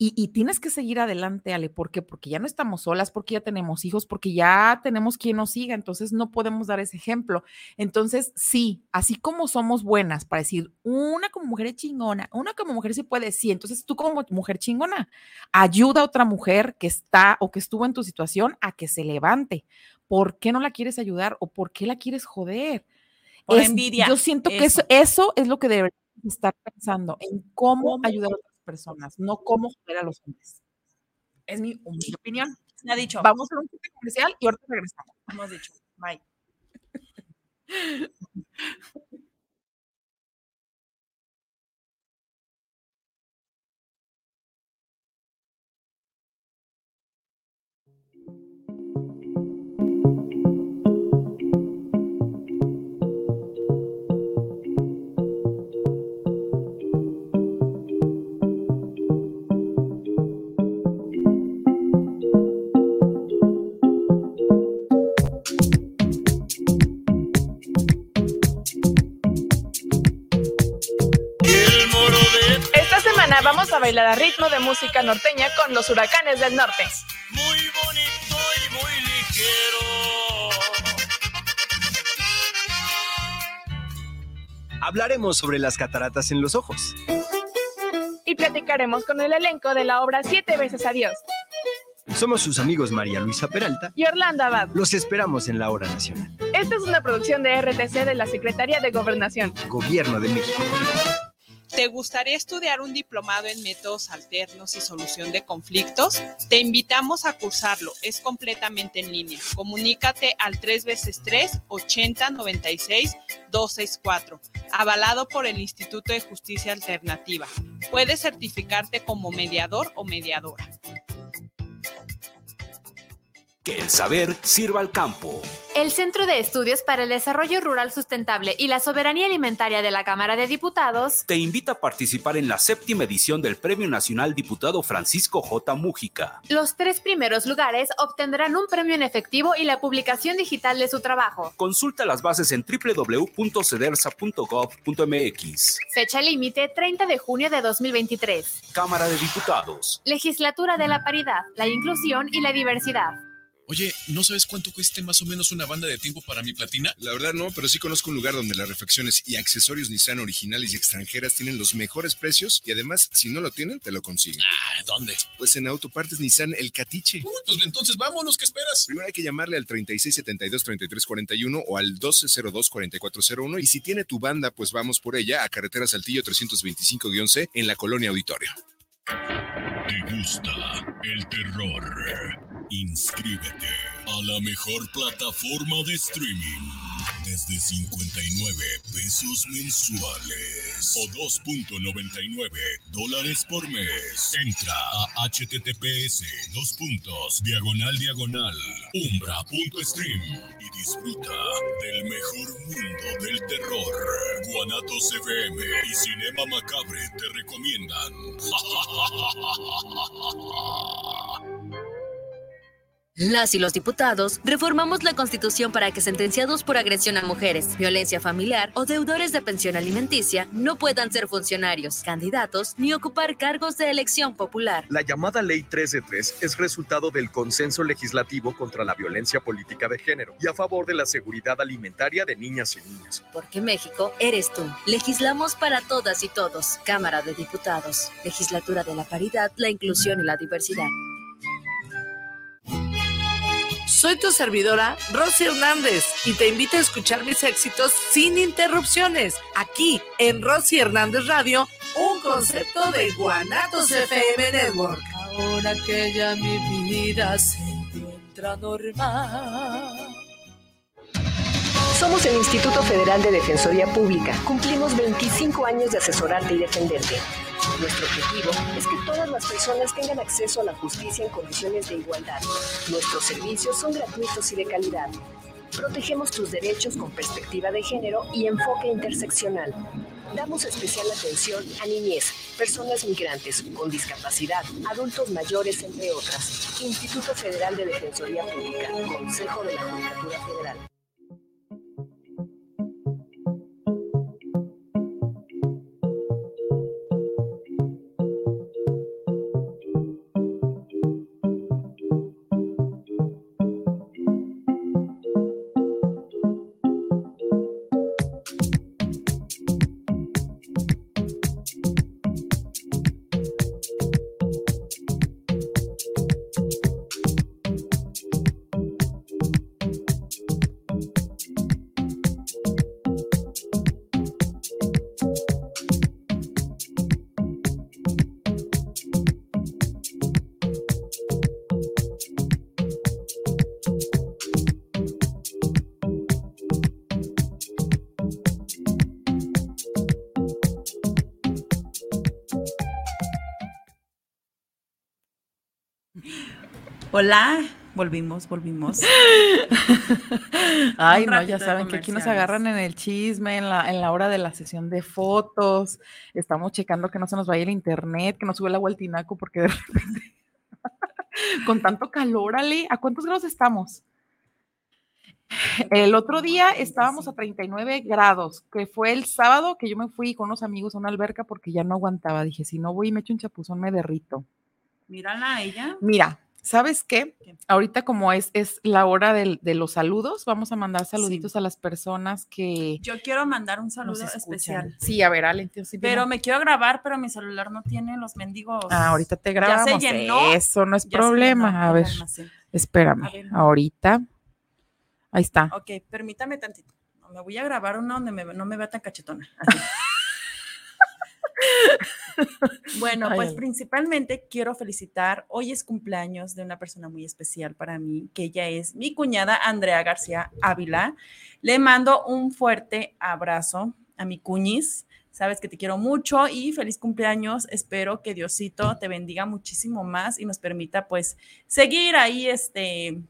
y, tienes que seguir adelante, Ale. ¿Por qué? Porque ya no estamos solas, porque ya tenemos hijos, porque ya tenemos quien nos siga. Entonces no podemos dar ese ejemplo. Entonces, sí, así como somos buenas para decir, una como mujer es chingona, una como mujer sí puede, sí. Entonces tú como mujer chingona, ayuda a otra mujer que está o que estuvo en tu situación a que se levante. ¿Por qué no la quieres ayudar o por qué la quieres joder? Por envidia. Yo siento que eso, eso es lo que deberías estar pensando, en cómo, ayudar a personas, no cómo joder a los hombres. Es mi opinión. Me ha dicho. Vamos a un comercial y ahorita regresamos. Hemos dicho. Bye. *laughs* vamos a bailar a ritmo de música norteña con los huracanes del norte. Muy bonito y muy ligero. Hablaremos sobre las cataratas en los ojos. Y platicaremos con el elenco de la obra Siete veces Adiós. Somos sus amigos María Luisa Peralta y Orlando Abad. Los esperamos en la hora nacional. Esta es una producción de RTC de la Secretaría de Gobernación. Gobierno de México. ¿Te gustaría estudiar un diplomado en métodos alternos y solución de conflictos? Te invitamos a cursarlo. Es completamente en línea. Comunícate al 3 veces 3 80 96 264, avalado por el Instituto de Justicia Alternativa. Puedes certificarte como mediador o mediadora. Que el saber sirva al campo. El Centro de Estudios para el Desarrollo Rural Sustentable y la Soberanía Alimentaria de la Cámara de Diputados te invita a participar en la séptima edición del Premio Nacional Diputado Francisco J. Mújica. Los tres primeros lugares obtendrán un premio en efectivo y la publicación digital de su trabajo. Consulta las bases en www.cedersa.gov.mx. Fecha límite 30 de junio de 2023. Cámara de Diputados. Legislatura de la Paridad, la Inclusión y la Diversidad. Oye, ¿no sabes cuánto cueste más o menos una banda de tiempo para mi platina? La verdad no, pero sí conozco un lugar donde las refacciones y accesorios Nissan originales y extranjeras tienen los mejores precios y además, si no lo tienen, te lo consiguen. Ah, ¿dónde? Pues en Autopartes Nissan El Catiche. Uh, pues entonces vámonos, ¿qué esperas? Primero hay que llamarle al 3672-3341 o al 1202-4401 y si tiene tu banda, pues vamos por ella a Carretera Saltillo 325-C en la Colonia Auditorio. ¿Te gusta el terror? Inscríbete a la mejor plataforma de streaming desde 59 pesos mensuales o 2.99 dólares por mes. Entra a https dos puntos diagonal diagonal umbra.stream y disfruta del mejor mundo del terror. Guanatos FM y Cinema Macabre te recomiendan. *laughs* Las y los diputados reformamos la Constitución para que sentenciados por agresión a mujeres, violencia familiar o deudores de pensión alimenticia no puedan ser funcionarios, candidatos ni ocupar cargos de elección popular. La llamada Ley 3 es resultado del consenso legislativo contra la violencia política de género y a favor de la seguridad alimentaria de niñas y niños. Porque México eres tú. Legislamos para todas y todos. Cámara de Diputados. Legislatura de la Paridad, la Inclusión y la Diversidad. Soy tu servidora, Rosy Hernández, y te invito a escuchar mis éxitos sin interrupciones, aquí en Rosy Hernández Radio, un concepto de Guanatos FM Network. Ahora que ya mi vida se encuentra normal. Somos el Instituto Federal de Defensoría Pública. Cumplimos 25 años de asesorarte y defenderte. Nuestro objetivo es que todas las personas tengan acceso a la justicia en condiciones de igualdad. Nuestros servicios son gratuitos y de calidad. Protegemos tus derechos con perspectiva de género y enfoque interseccional. Damos especial atención a niñez, personas migrantes con discapacidad, adultos mayores, entre otras. Instituto Federal de Defensoría Pública, Consejo de la Judicatura Federal. Hola, volvimos, volvimos. *laughs* Ay, no, ya saben que aquí nos agarran en el chisme, en la, en la hora de la sesión de fotos. Estamos checando que no se nos vaya el internet, que no sube el agua al tinaco, porque de repente, *laughs* con tanto calor, Ale, ¿a cuántos grados estamos? El otro día estábamos a 39 grados, que fue el sábado que yo me fui con unos amigos a una alberca porque ya no aguantaba. Dije, si no voy y me echo un chapuzón, me derrito. Mírala a ella. Mira, ¿sabes qué? Ahorita como es, es la hora de los saludos, vamos a mandar saluditos a las personas que... Yo quiero mandar un saludo especial. Sí, a ver, Ale, entonces, Pero me quiero grabar, pero mi celular no tiene los mendigos. Ah, ahorita te Ya grabamos. se llenó. Eso no es Ya problema. llenó a ver, espérame. A ver. Ahorita. Ahí está. Ok, permítame tantito. Me voy a grabar uno donde me- no me vea tan cachetona. así. Bueno, pues principalmente quiero felicitar. Hoy es cumpleaños de una persona muy especial para mí, que ella es mi cuñada Andrea García Ávila. Le mando un fuerte abrazo a mi cuñis. Sabes que te quiero mucho y feliz cumpleaños. Espero que Diosito te bendiga muchísimo más y nos permita pues seguir ahí este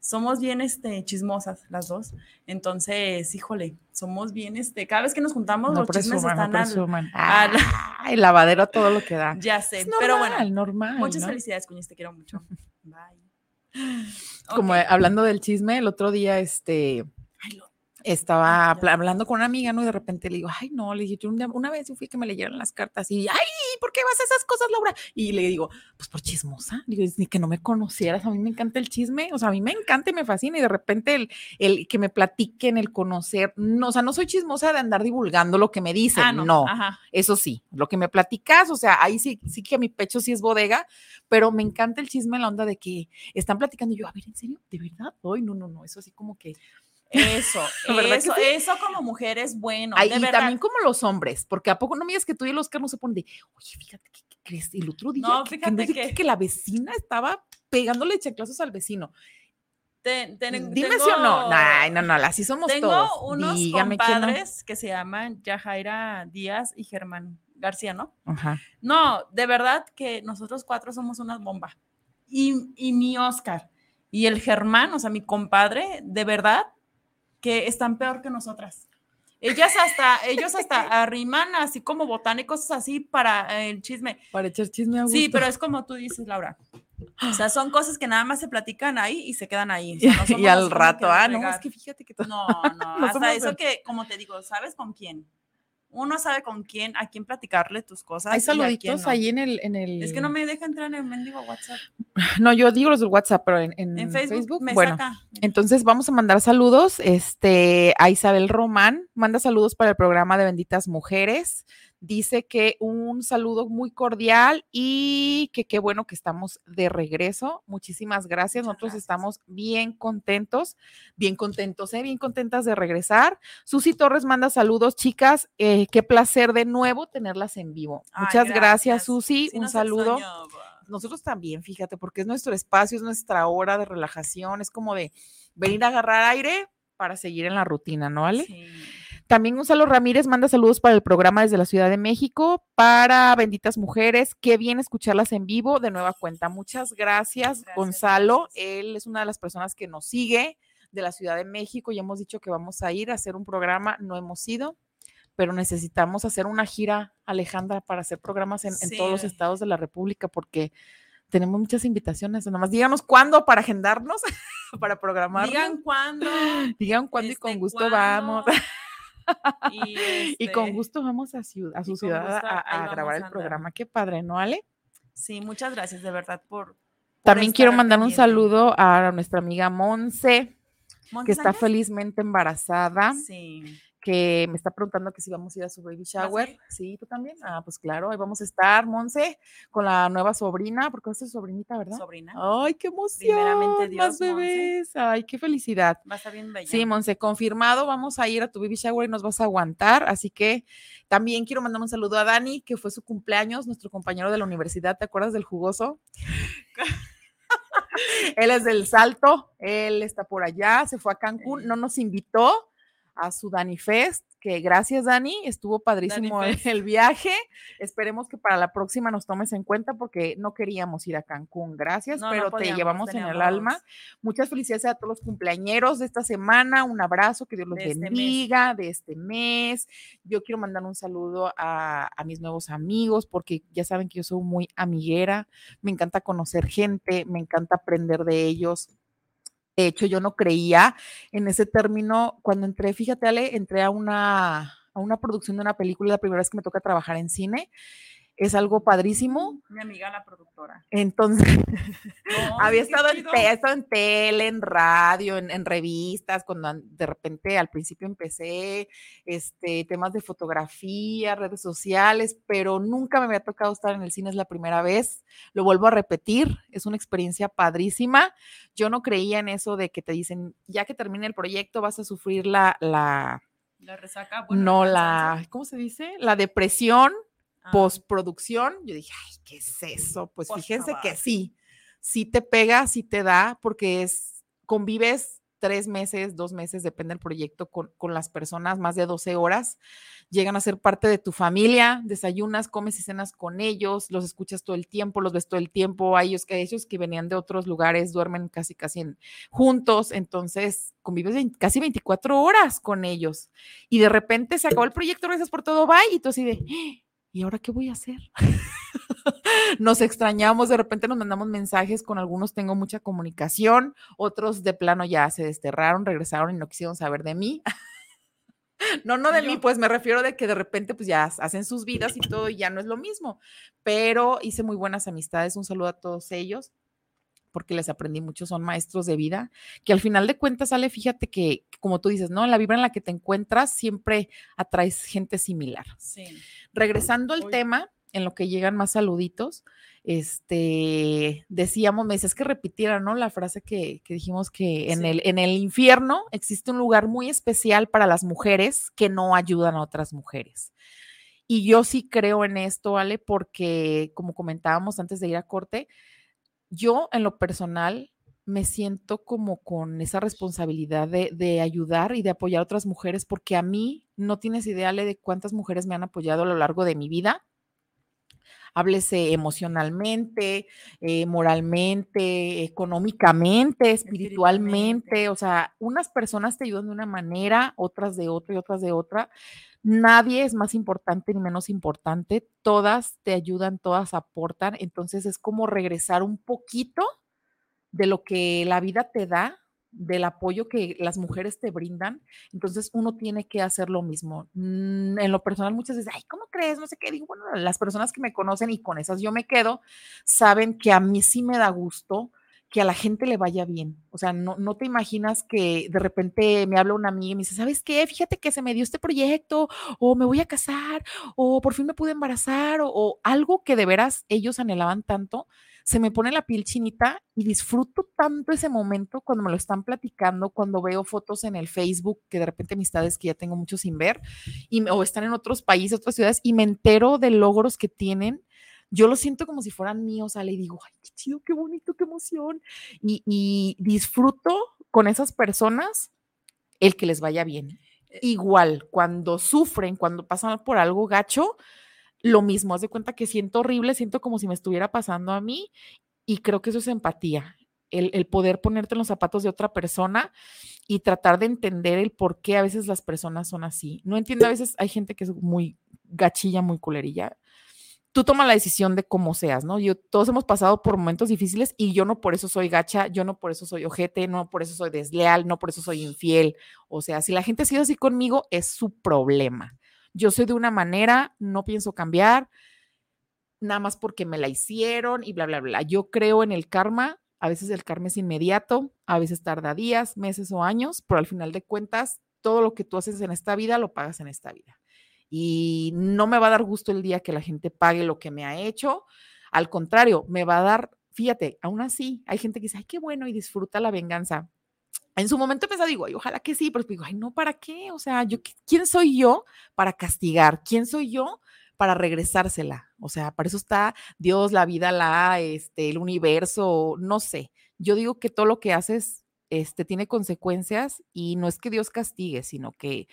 somos bien este, chismosas las dos. Entonces, híjole, somos bien, este, cada vez que nos juntamos, No los chismes presuman, no están al- presuman. al- Ay, lavadero todo lo que da. *laughs* ya sé, Es pero bueno, normal, muchas ¿no? felicidades, Cuñiz, te quiero mucho. *laughs* Bye. Como hablando del chisme, el otro día, este, estaba pla- hablando con una amiga, ¿no? Y de repente le digo, ay, no, le dije, yo un día- una vez yo fui que me leyeran las cartas y, ay, ¿por qué vas a esas cosas, Laura? Y le digo, pues por chismosa. Digo, ni que no me conocieras, a mí me encanta el chisme, o sea, a mí me encanta y me fascina y de repente el, el que me platiquen, el conocer, no, o sea, no soy chismosa de andar divulgando lo que me dicen, Ah, no, eso sí, lo que me platicas, o sea, ahí sí, sí que mi pecho sí es bodega, pero me encanta el chisme en la onda de que están platicando y yo, a ver, ¿en serio? ¿De verdad? Ay, no, no, no, eso así como que... Eso, *laughs* ¿Verdad que eso, sí? eso como mujer es bueno. Ay, de y verdad. también como los hombres, porque a poco no me digas que tú y el Oscar no se ponen de, oye, fíjate, ¿qué, qué crees? El otro día No, que, no la vecina estaba pegándole chanclazos al vecino. Ten- ten- Dime tengo- si o no. Ay, no, no, así somos Tengo todos. unos Dígame que no. compadres que se llaman Yajaira Díaz y Germán García, ¿no? Ajá. No, de verdad que nosotros cuatro somos una bomba. Y, y mi Oscar y el Germán, o sea, mi compadre, de verdad que están peor que nosotras. Ellas hasta, ellos hasta *laughs* arriman así como botánicos así para el chisme. Para echar chisme a gusto. Sí, pero es como tú dices, Laura. O sea, son cosas que nada más se platican ahí y se quedan ahí. O sea, no *laughs* y al rato, ah, no, es que fíjate que... No, *laughs* no, No hasta eso que, como te digo, ¿sabes con quién? Uno sabe con quién, a quién platicarle tus cosas. Hay saluditos no. ahí en el, en el... Es que no me deja entrar en el mendigo WhatsApp. *laughs* No, yo digo los del WhatsApp, pero en, en En Facebook me bueno, saca. entonces vamos a mandar saludos este, a Isabel Román, manda saludos para el programa de Benditas Mujeres. Dice que un saludo muy cordial y que qué bueno que estamos de regreso. Muchísimas gracias. Nosotros estamos bien contentos, bien contentos, ¿eh? bien contentas de regresar. Susi Torres manda saludos, chicas. eh, qué placer de nuevo tenerlas en vivo. Ay, Muchas gracias, gracias. Susi. Sí un saludo nosotros también, fíjate, porque es nuestro espacio, es nuestra hora de relajación, es como de venir a agarrar aire para seguir en la rutina, ¿no, Ale? También Gonzalo Ramírez manda saludos para el programa desde la Ciudad de México, para Benditas Mujeres. Qué bien escucharlas en vivo de nueva cuenta. Muchas gracias, Gonzalo. Él es una de las personas que nos sigue de la Ciudad de México y hemos dicho que vamos a ir a hacer un programa. No hemos ido, pero necesitamos hacer una gira, Alejandra, para hacer programas en, en todos los Sí. estados de la República, porque tenemos muchas invitaciones. Nada más díganos cuándo para agendarnos, *laughs* para programar. Digan cuándo. Digan cuándo y con este, gusto cuándo, vamos. *laughs* Y, *laughs* Y con este, gusto vamos a, a su ciudad gusto a, grabar el programa. Qué padre, ¿no, Ale? Sí, muchas gracias de verdad por. por También quiero mandar un saludo a nuestra amiga Monse, ¿Monse que está felizmente embarazada. Sí. Que me está preguntando que si vamos a ir a su baby shower. Sí, tú también. Ah, pues claro, ahí vamos a estar, Monse, con la nueva sobrina, porque es tu sobrinita, ¿verdad? Sobrina. Ay, qué emoción. Primeramente Dios, más bebés. Ay, qué felicidad. Va a estar bien bella. Sí, Monse, confirmado, vamos a ir a tu baby shower y nos vas a aguantar. Así que también quiero mandar un saludo a Dani, que fue su cumpleaños, nuestro compañero de la universidad. ¿Te acuerdas del jugoso? *laughs* él es del Salto, él está por allá, se fue a Cancún, no nos invitó a su Dani Fest, que gracias Dani, estuvo padrísimo el, viaje. Esperemos que para la próxima nos tomes en cuenta porque no queríamos ir a Cancún, gracias, No, no pero te llevamos en el alma. Muchas felicidades a todos los cumpleañeros de esta semana, un abrazo, que Dios los De este bendiga de este mes. Yo quiero mandar un saludo a, a mis nuevos amigos porque ya saben que yo soy muy amiguera, me encanta conocer gente, me encanta aprender de ellos. De hecho, yo no creía en ese término. Cuando entré, fíjate, Ale, entré a una, a una producción de una película, la primera vez que me toca trabajar en cine. Es algo padrísimo. Mi amiga la productora. Entonces, No, *laughs* había estado en, te- estado en tele, en radio, en, en revistas, cuando an- de repente al principio empecé este, temas de fotografía, redes sociales, pero nunca me había tocado estar en el cine, es la primera vez. Lo vuelvo a repetir, es una experiencia padrísima. Yo no creía en eso de que te dicen, ya que termine el proyecto vas a sufrir la, la La resaca. bueno, no la. ¿cómo se dice? La depresión Ah. postproducción. Yo dije, ay, ¿qué es eso? Pues fíjense que sí, sí te pega, sí te da, porque es, convives tres meses, dos meses, depende del proyecto, con, con las personas, más de 12 horas, llegan a ser parte de tu familia, desayunas, comes y cenas con ellos, los escuchas todo el tiempo, los ves todo el tiempo, hay ellos que, ellos que venían de otros lugares, duermen casi, casi en- juntos, entonces convives casi 24 horas con ellos y de repente se acabó el proyecto, gracias por todo, bye, y tú así de, "Ah, ¿y ahora qué voy a hacer? *laughs* nos extrañamos, de repente nos mandamos mensajes, con algunos tengo mucha comunicación, otros de plano ya se desterraron, regresaron y no quisieron saber de mí. *laughs* No, no de mí, pues me refiero de que de repente pues ya hacen sus vidas y todo y ya no es lo mismo, pero hice muy buenas amistades, un saludo a todos ellos porque les aprendí mucho, son maestros de vida, que al final de cuentas sale, fíjate que, como tú dices, ¿no? En la vibra en la que te encuentras siempre atraes gente similar. Sí. Regresando al tema, en lo que llegan más saluditos, este, decíamos, me decías que repitiera, ¿no? La frase que, que dijimos que en, Sí. el, en el infierno existe un lugar muy especial para las mujeres que no ayudan a otras mujeres. Y yo sí creo en esto, Ale, porque como comentábamos antes de ir a corte, yo en lo personal me siento como con esa responsabilidad de, de ayudar y de apoyar a otras mujeres, porque a mí no tienes idea, de cuántas mujeres me han apoyado a lo largo de mi vida. Háblese emocionalmente, eh, moralmente, económicamente, espiritualmente. O sea, unas personas te ayudan de una manera, otras de otra y otras de otra. Nadie es más importante ni menos importante. Todas te ayudan, todas aportan. Entonces es como regresar un poquito de lo que la vida te da, del apoyo que las mujeres te brindan. Entonces uno tiene que hacer lo mismo. Mm, En lo personal muchas veces, ay, ¿cómo crees? No sé qué. Digo, bueno, las personas que me conocen y con esas yo me quedo, saben que a mí sí me da gusto que a la gente le vaya bien. O sea, no, no te imaginas que de repente me habla una amiga y me dice, ¿sabes qué? Fíjate que se me dio este proyecto, o me voy a casar, o por fin me pude embarazar, o, o algo que de veras ellos anhelaban tanto se me pone la piel chinita y disfruto tanto ese momento cuando me lo están platicando, cuando veo fotos en el Facebook, que de repente amistades que ya tengo mucho sin ver, y, o están en otros países, otras ciudades, y me entero de logros que tienen. Yo lo siento como si fueran míos, Ale, y digo, ay, qué chido, qué bonito, qué emoción. Y, y disfruto con esas personas el que les vaya bien. Igual, cuando sufren, cuando pasan por algo gacho, lo mismo, haz de cuenta que siento horrible, siento como si me estuviera pasando a mí y creo que eso es empatía. el, el poder ponerte en los zapatos de otra persona y tratar de entender el por qué a veces las personas son así. No entiendo, a veces hay gente que es muy gachilla, muy culerilla. Tú tomas la decisión de cómo seas, ¿no? Yo, todos hemos pasado por momentos difíciles y yo no por eso soy gacha, yo no por eso soy ojete, no por eso soy desleal, no por eso soy infiel. O sea, si la gente ha sido así conmigo, es su problema. Yo soy de una manera, no pienso cambiar, nada más porque me la hicieron y bla, bla, bla. Yo creo en el karma, a veces el karma es inmediato, a veces tarda días, meses o años, pero al final de cuentas, todo lo que tú haces en esta vida lo pagas en esta vida. Y no me va a dar gusto el día que la gente pague lo que me ha hecho. Al contrario, me va a dar, fíjate, aún así, hay gente que dice, ay, qué bueno y disfruta la venganza. En su momento pensaba, digo, ay, ojalá que sí, pero digo, ay, no, ¿para qué? O sea, yo, ¿quién soy yo para castigar? ¿Quién soy yo para regresársela? O sea, para eso está Dios, la vida, la, este, el universo, no sé. Yo digo que todo lo que haces, este, tiene consecuencias y no es que Dios castigue, sino que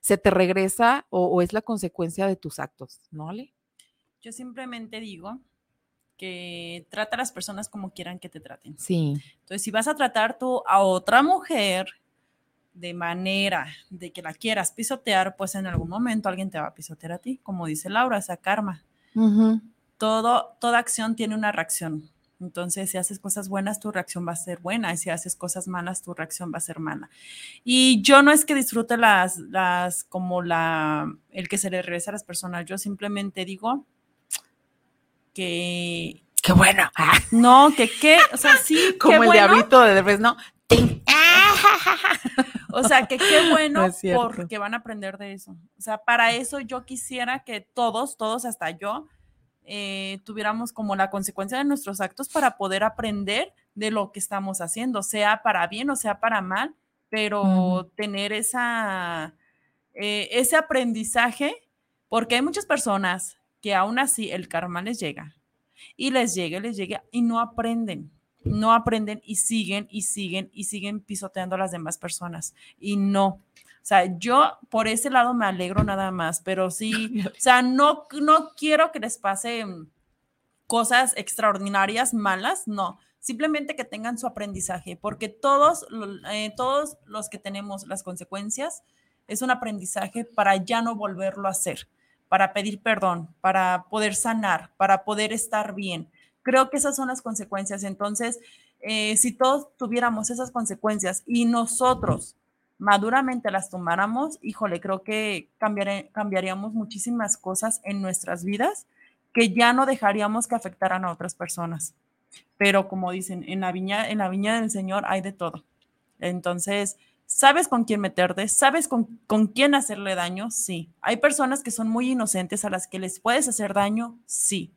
se te regresa o, o es la consecuencia de tus actos, ¿no, Ale? Yo simplemente digo que trata a las personas como quieran que te traten. Sí. Entonces, si vas a tratar tú a otra mujer de manera de que la quieras pisotear, pues en algún momento alguien te va a pisotear a ti, como dice Laura, esa karma. Todo, toda acción tiene una reacción. Entonces, si haces cosas buenas, tu reacción va a ser buena. Y si haces cosas malas, tu reacción va a ser mala. Y yo no es que disfrute las, las, como la, el que se le regresa a las personas. Yo simplemente digo que. Qué bueno. *laughs* No, que qué, o sea, sí. Como qué el bueno. diablito de Derbez, ¿no? O sea, que qué bueno *laughs* No porque van a aprender de eso. O sea, para eso yo quisiera que todos, todos, hasta yo, eh, tuviéramos como la consecuencia de nuestros actos para poder aprender de lo que estamos haciendo, sea para bien o sea para mal, pero tener esa, eh, ese aprendizaje, porque hay muchas personas que aún así el karma les llega y les llega y les llega y no aprenden, no aprenden y siguen y siguen y siguen pisoteando a las demás personas y no. O sea, yo por ese lado me alegro nada más, pero sí, *laughs* o sea, no, no quiero que les pase mm, cosas extraordinarias, malas, no. Simplemente que tengan su aprendizaje, porque todos, eh, todos los que tenemos las consecuencias es un aprendizaje para ya no volverlo a hacer, para pedir perdón, para poder sanar, para poder estar bien. Creo que esas son las consecuencias. Entonces, eh, si todos tuviéramos esas consecuencias y nosotros maduramente las tomáramos, híjole, creo que cambiaríamos muchísimas cosas en nuestras vidas que ya no dejaríamos que afectaran a otras personas. Pero como dicen, en la viña, en la viña del Señor hay de todo. Entonces, ¿sabes con quién meterte? ¿Sabes con, con quién hacerle daño? Sí. Hay personas que son muy inocentes a las que les puedes hacer daño, sí.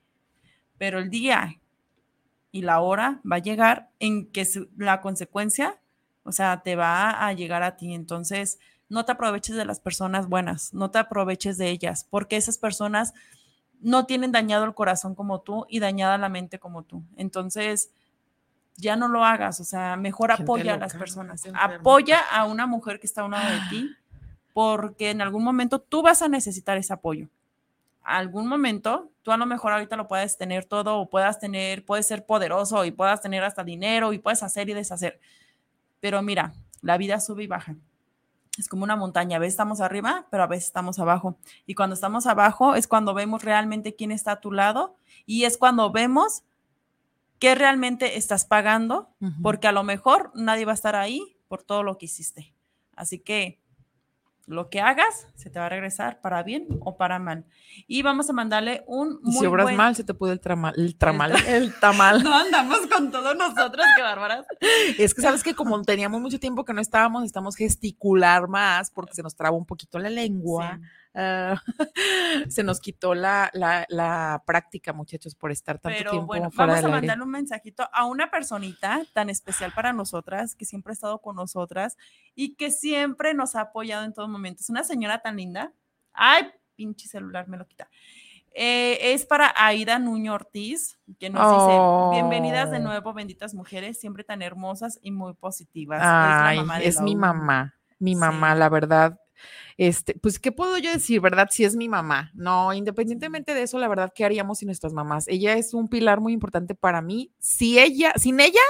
Pero el día y la hora va a llegar en que la consecuencia, o sea, te va a llegar a ti. Entonces, no te aproveches de las personas buenas, no te aproveches de ellas, porque esas personas no tienen dañado el corazón como tú y dañada la mente como tú. Entonces, ya no lo hagas, o sea, mejor Gente apoya a las personas, apoya a una mujer que está a un lado de ti, porque en algún momento tú vas a necesitar ese apoyo. Algún momento, tú a lo mejor ahorita lo puedes tener todo o puedas tener, puedes ser poderoso y puedas tener hasta dinero y puedes hacer y deshacer. Pero mira, la vida sube y baja. Es como una montaña, a veces estamos arriba, pero a veces estamos abajo. Y cuando estamos abajo es cuando vemos realmente quién está a tu lado y es cuando vemos qué realmente estás pagando, porque a lo mejor nadie va a estar ahí por todo lo que hiciste. Así que lo que hagas se te va a regresar para bien o para mal. Y vamos a mandarle un Y si obras buen- mal, se te puede el tramal. El tramal. El tamal. *laughs* No andamos con todos nosotros, qué bárbaras. Es que sabes que como teníamos mucho tiempo que no estábamos, necesitamos gesticular más porque se nos traba un poquito la lengua. Ah, *laughs* se nos quitó la, la, la práctica, muchachos, por estar tanto Pero tiempo bueno, fuera vamos a mandarle un mensajito a una personita tan especial para nosotras, que siempre ha estado con nosotras y que siempre nos ha apoyado en todo momento. Es una señora tan linda. Ay, pinche celular, me lo quita. Eh, es para Aida Nuño Ortiz, que nos Oh. dice, bienvenidas de nuevo, benditas mujeres, siempre tan hermosas y muy positivas. Ay, es la mamá de es mi mamá, mi Sí. mamá, la verdad. Este, pues, ¿qué puedo yo decir, verdad? Si es mi mamá. No, independientemente de eso, la verdad, ¿qué haríamos sin nuestras mamás? Ella es un pilar muy importante para mí. Si ella, sin ella,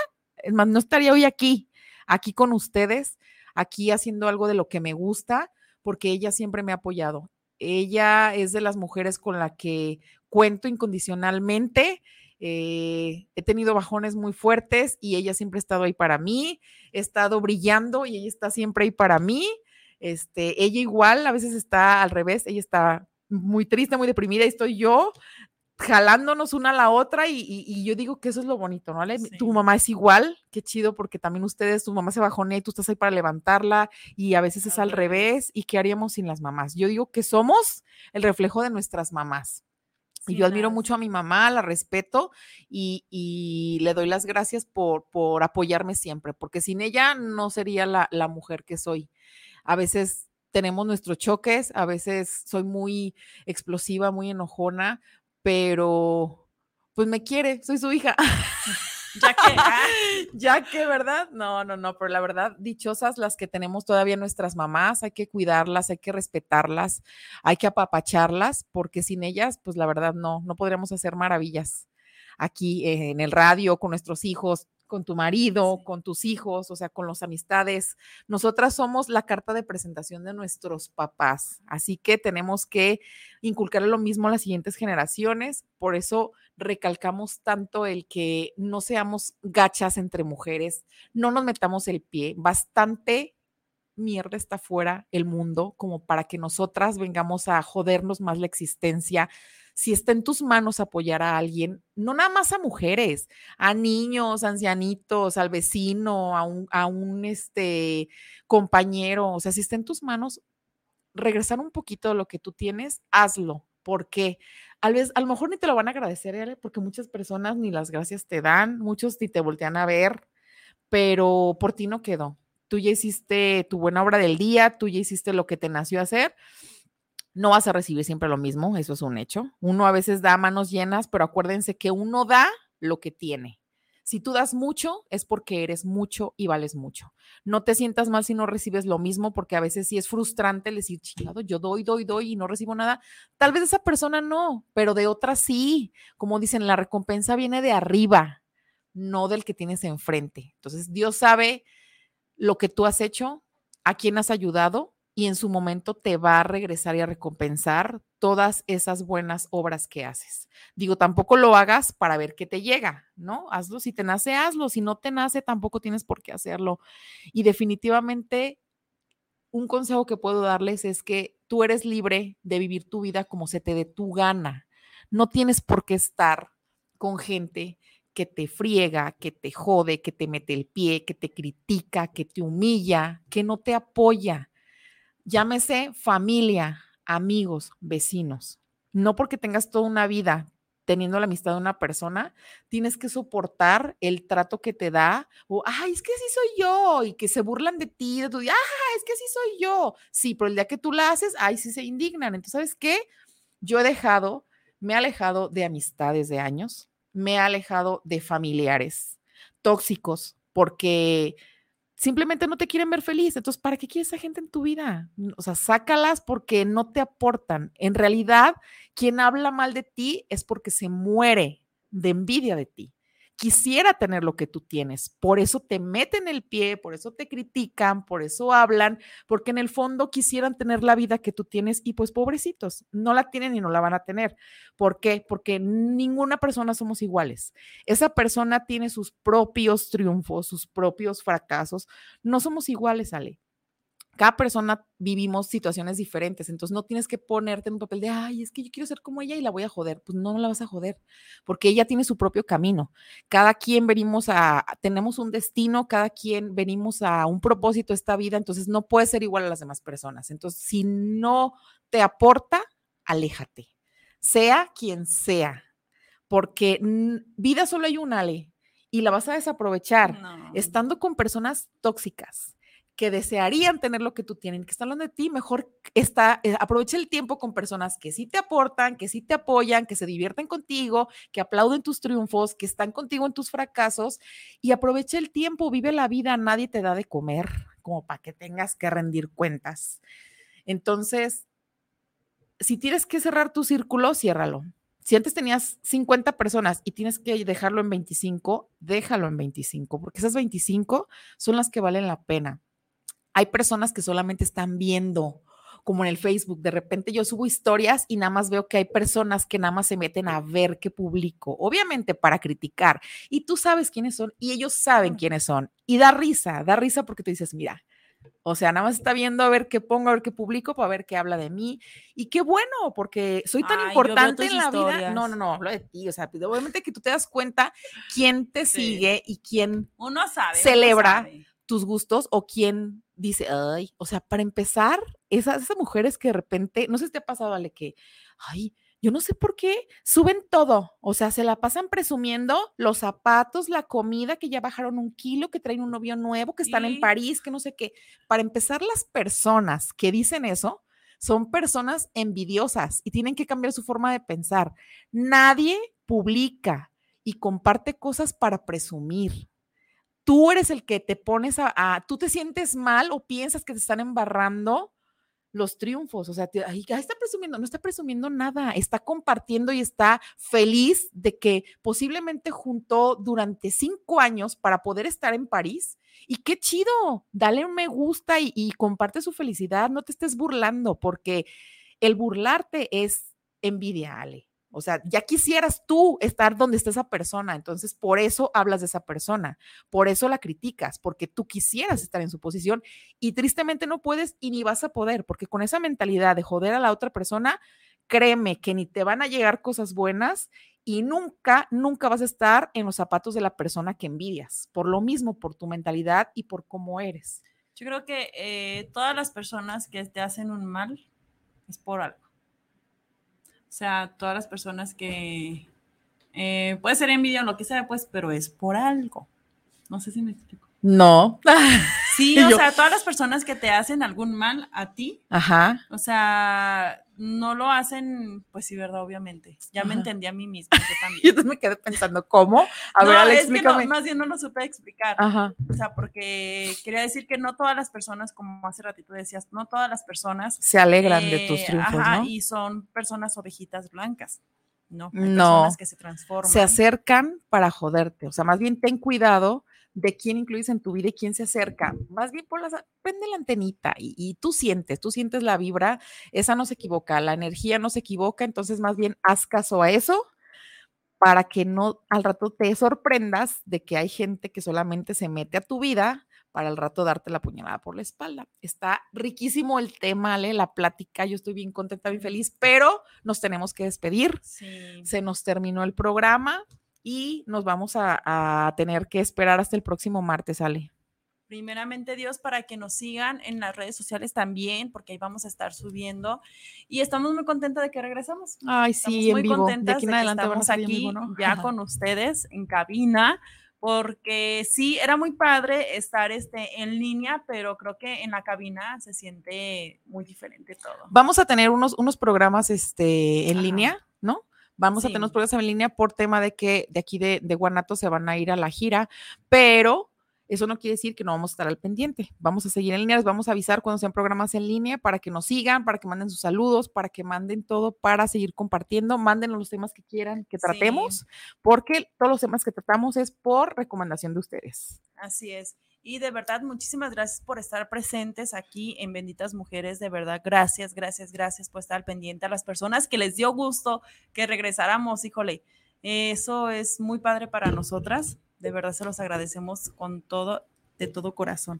más, no estaría hoy aquí, aquí con ustedes, aquí haciendo algo de lo que me gusta, porque ella siempre me ha apoyado. Ella es de las mujeres con la que cuento incondicionalmente. eh, he tenido bajones muy fuertes y ella siempre ha estado ahí para mí. He estado brillando y ella está siempre ahí para mí. Este, ella igual, a veces está al revés, ella está muy triste, muy deprimida y estoy yo jalándonos una a la otra y, y- y yo digo que eso es lo bonito, ¿no? Ale? Tu mamá es igual, qué chido, porque también ustedes, tu mamá se bajonea y tú estás ahí para levantarla y a veces es al revés. ¿Y qué haríamos sin las mamás? Yo digo que somos el reflejo de nuestras mamás. Y yo admiro mucho a mi mamá, la respeto y, y le doy las gracias por, por apoyarme siempre, porque sin ella no sería la, la mujer que soy. A veces tenemos nuestros choques, a veces soy muy explosiva, muy enojona, pero pues me quiere, soy su hija. *laughs* Ya que, ah, *laughs* ya que, ¿verdad? No, no, no, pero la verdad, dichosas las que tenemos todavía nuestras mamás, hay que cuidarlas, hay que respetarlas, hay que apapacharlas, porque sin ellas, pues la verdad no, no podríamos hacer maravillas aquí eh, en el radio, con nuestros hijos, con tu marido, con tus hijos, o sea, con las amistades. Nosotras somos la carta de presentación de nuestros papás, así que tenemos que inculcar lo mismo a las siguientes generaciones. Por eso recalcamos tanto el que no seamos gachas entre mujeres, no nos metamos el pie, bastante mierda está fuera el mundo como para que nosotras vengamos a jodernos más la existencia. Si está en tus manos apoyar a alguien, no nada más a mujeres, a niños, ancianitos, al vecino, a un, a un este, compañero, o sea, si está en tus manos, regresar un poquito de lo que tú tienes, hazlo. porque A, lo mejor ni te lo van a agradecer, porque muchas personas ni las gracias te dan, muchos ni te voltean a ver, pero por ti no quedó. Tú ya hiciste tu buena obra del día, tú ya hiciste lo que te nació hacer. No vas a recibir siempre lo mismo, eso es un hecho. Uno a veces da manos llenas, pero acuérdense que uno da lo que tiene. Si tú das mucho, es porque eres mucho y vales mucho. No te sientas mal si no recibes lo mismo, porque a veces sí es frustrante decir, chingado, yo doy, doy, doy y no recibo nada. Tal vez esa persona no, pero de otra sí. Como dicen, la recompensa viene de arriba, no del que tienes enfrente. Entonces, Dios sabe lo que tú has hecho, a quién has ayudado y en su momento te va a regresar y a recompensar todas esas buenas obras que haces. Digo, tampoco lo hagas para ver qué te llega, ¿no? Hazlo, si te nace, hazlo, si no te nace, tampoco tienes por qué hacerlo. Y definitivamente, un consejo que puedo darles es que tú eres libre de vivir tu vida como se te dé tu gana. No tienes por qué estar con gente que te friega, que te jode, que te mete el pie, que te critica, que te humilla, que no te apoya llámese familia, amigos, vecinos. No porque tengas toda una vida teniendo la amistad de una persona, tienes que soportar el trato que te da o, ay, es que así soy yo y que se burlan de ti, de tu día, es que así soy yo. Sí, pero el día que tú la haces, ay, sí se indignan. Entonces, ¿sabes qué? Yo he dejado, me he alejado de amistades de años, me he alejado de familiares tóxicos porque simplemente no te quieren ver feliz. Entonces, ¿para qué quieres esa gente en tu vida? O sea, sácalas porque no te aportan. En realidad, quien habla mal de ti es porque se muere de envidia de ti. Quisiera tener lo que tú tienes, por eso te meten el pie, por eso te critican, por eso hablan, porque en el fondo quisieran tener la vida que tú tienes y pues pobrecitos, no la tienen y no la van a tener. ¿Por qué? Porque ninguna persona somos iguales. Esa persona tiene sus propios triunfos, sus propios fracasos. No somos iguales, Ale. Cada persona vivimos situaciones diferentes, entonces no tienes que ponerte en un papel de, ay, es que yo quiero ser como ella y la voy a joder. Pues no, no la vas a joder, porque ella tiene su propio camino. Cada quien venimos a, tenemos un destino, cada quien venimos a un propósito esta vida, entonces no puede ser igual a las demás personas. Entonces, si no te aporta, aléjate, sea quien sea, porque vida solo hay una, Ale, y la vas a desaprovechar no. estando con personas tóxicas que desearían tener lo que tú tienes, que están hablando de ti, mejor está, eh, aprovecha el tiempo con personas que sí te aportan, que sí te apoyan, que se divierten contigo, que aplauden tus triunfos, que están contigo en tus fracasos y aprovecha el tiempo, vive la vida, nadie te da de comer como para que tengas que rendir cuentas. Entonces, si tienes que cerrar tu círculo, ciérralo. Si antes tenías 50 personas y tienes que dejarlo en 25, déjalo en 25, porque esas 25 son las que valen la pena. Hay personas que solamente están viendo, como en el Facebook, de repente yo subo historias y nada más veo que hay personas que nada más se meten a ver qué publico, obviamente para criticar, y tú sabes quiénes son y ellos saben quiénes son, y da risa, da risa porque te dices, mira, o sea, nada más está viendo a ver qué pongo, a ver qué publico, para ver qué habla de mí. Y qué bueno, porque soy tan Ay, importante en la vida. No, no, no, hablo de ti. O sea, pues, obviamente que tú te das cuenta quién te Sí. sigue y quién Uno sabe. uno celebra sabe. tus gustos o quién dice, ay, o sea, para empezar, esas, esas mujeres que de repente, no sé si te ha pasado, Ale, que, ay, yo no sé por qué suben todo, o sea, se la pasan presumiendo los zapatos, la comida, que ya bajaron un kilo, que traen un novio nuevo, que están en. París, que no sé qué. Para empezar, las personas que dicen eso son personas envidiosas y tienen que cambiar su forma de pensar. Nadie publica y comparte cosas para presumir tú eres el que te pones a, tú te sientes mal o piensas que te están embarrando los triunfos, o sea, te- está presumiendo, no está presumiendo nada, está compartiendo y está feliz de que posiblemente juntó durante cinco años para poder estar en París. Y qué chido, dale un me gusta y, y comparte su felicidad, no te estés burlando, porque el burlarte es envidia, Ale. O sea, ya quisieras tú estar donde está esa persona, entonces por eso hablas de esa persona, por eso la criticas, porque tú quisieras estar en su posición y tristemente no puedes y ni vas a poder, porque con esa mentalidad de joder a la otra persona, créeme que ni te van a llegar cosas buenas y nunca, nunca vas a estar en los zapatos de la persona que envidias, por lo mismo, por tu mentalidad y por cómo eres. Yo creo que eh, todas las personas que te hacen un mal es por algo. O sea, todas las personas que eh, puede ser envidia o lo que sea, pues, pero es por algo. No sé si me explico. No. Sí, *laughs* o yo- sea, todas las personas que te hacen algún mal a ti, Ajá. o sea, no lo hacen, pues sí, verdad, obviamente. Ya me Ajá. entendí a mí misma, yo *laughs* también. Yo me quedé pensando, ¿cómo? A ver, no, Ale, es que no, explícame. más bien no lo supe explicar. Ajá. O sea, porque quería decir que no todas las personas, como hace ratito decías, no todas las personas Se alegran de tus eh, triunfos, ajá, ¿no? Y son personas ovejitas blancas, ¿no? Hay No, personas que se transforman. se acercan para joderte. O sea, más bien ten cuidado de quién incluyes en tu vida y quién se acerca. Más bien por las, prende la antenita y, y tú sientes, tú sientes la vibra, esa no se equivoca, la energía no se equivoca, entonces más bien haz caso a eso para que no al rato te sorprendas de que hay gente que solamente se mete a tu vida para al rato darte la puñalada por la espalda. Está riquísimo el tema, Ale, la plática, yo estoy bien contenta, bien feliz, pero nos tenemos que despedir. Sí. Se nos terminó el programa y nos vamos a, a tener que esperar hasta el próximo martes, Ale. Primeramente Dios para que nos sigan en las redes sociales también, porque ahí vamos a estar subiendo. Y estamos muy contentas de que regresamos. Ay, Estamos sí, en muy vivo. De contentas aquí en de que adelante a estamos aquí vivo, ¿no? ya Ajá. con ustedes en cabina, porque sí, era muy padre estar este, en línea, pero creo que en la cabina se siente muy diferente todo. Vamos a tener unos, unos programas este, en Ajá. línea, ¿no? Vamos a tener unos programas en línea por tema de que de aquí de, de Guanato se van a ir a la gira, pero eso no quiere decir que no vamos a estar al pendiente. Vamos a seguir en línea, les vamos a avisar cuando sean programas en línea para que nos sigan, para que manden sus saludos, para que manden todo para seguir compartiendo. Mándenos los temas que quieran que tratemos, porque todos los temas que tratamos es por recomendación de ustedes. Así es. Y de verdad, muchísimas gracias por estar presentes aquí en Benditas Mujeres. De verdad, gracias, gracias, gracias por estar pendiente a las personas que les dio gusto que regresáramos. Híjole, eso es muy padre para nosotras. De verdad, se los agradecemos con todo, de todo corazón.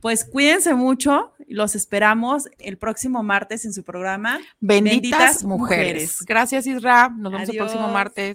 Pues cuídense mucho y los esperamos el próximo martes en su programa. Benditas, mujeres. Gracias, Isra. Nos vemos el próximo martes.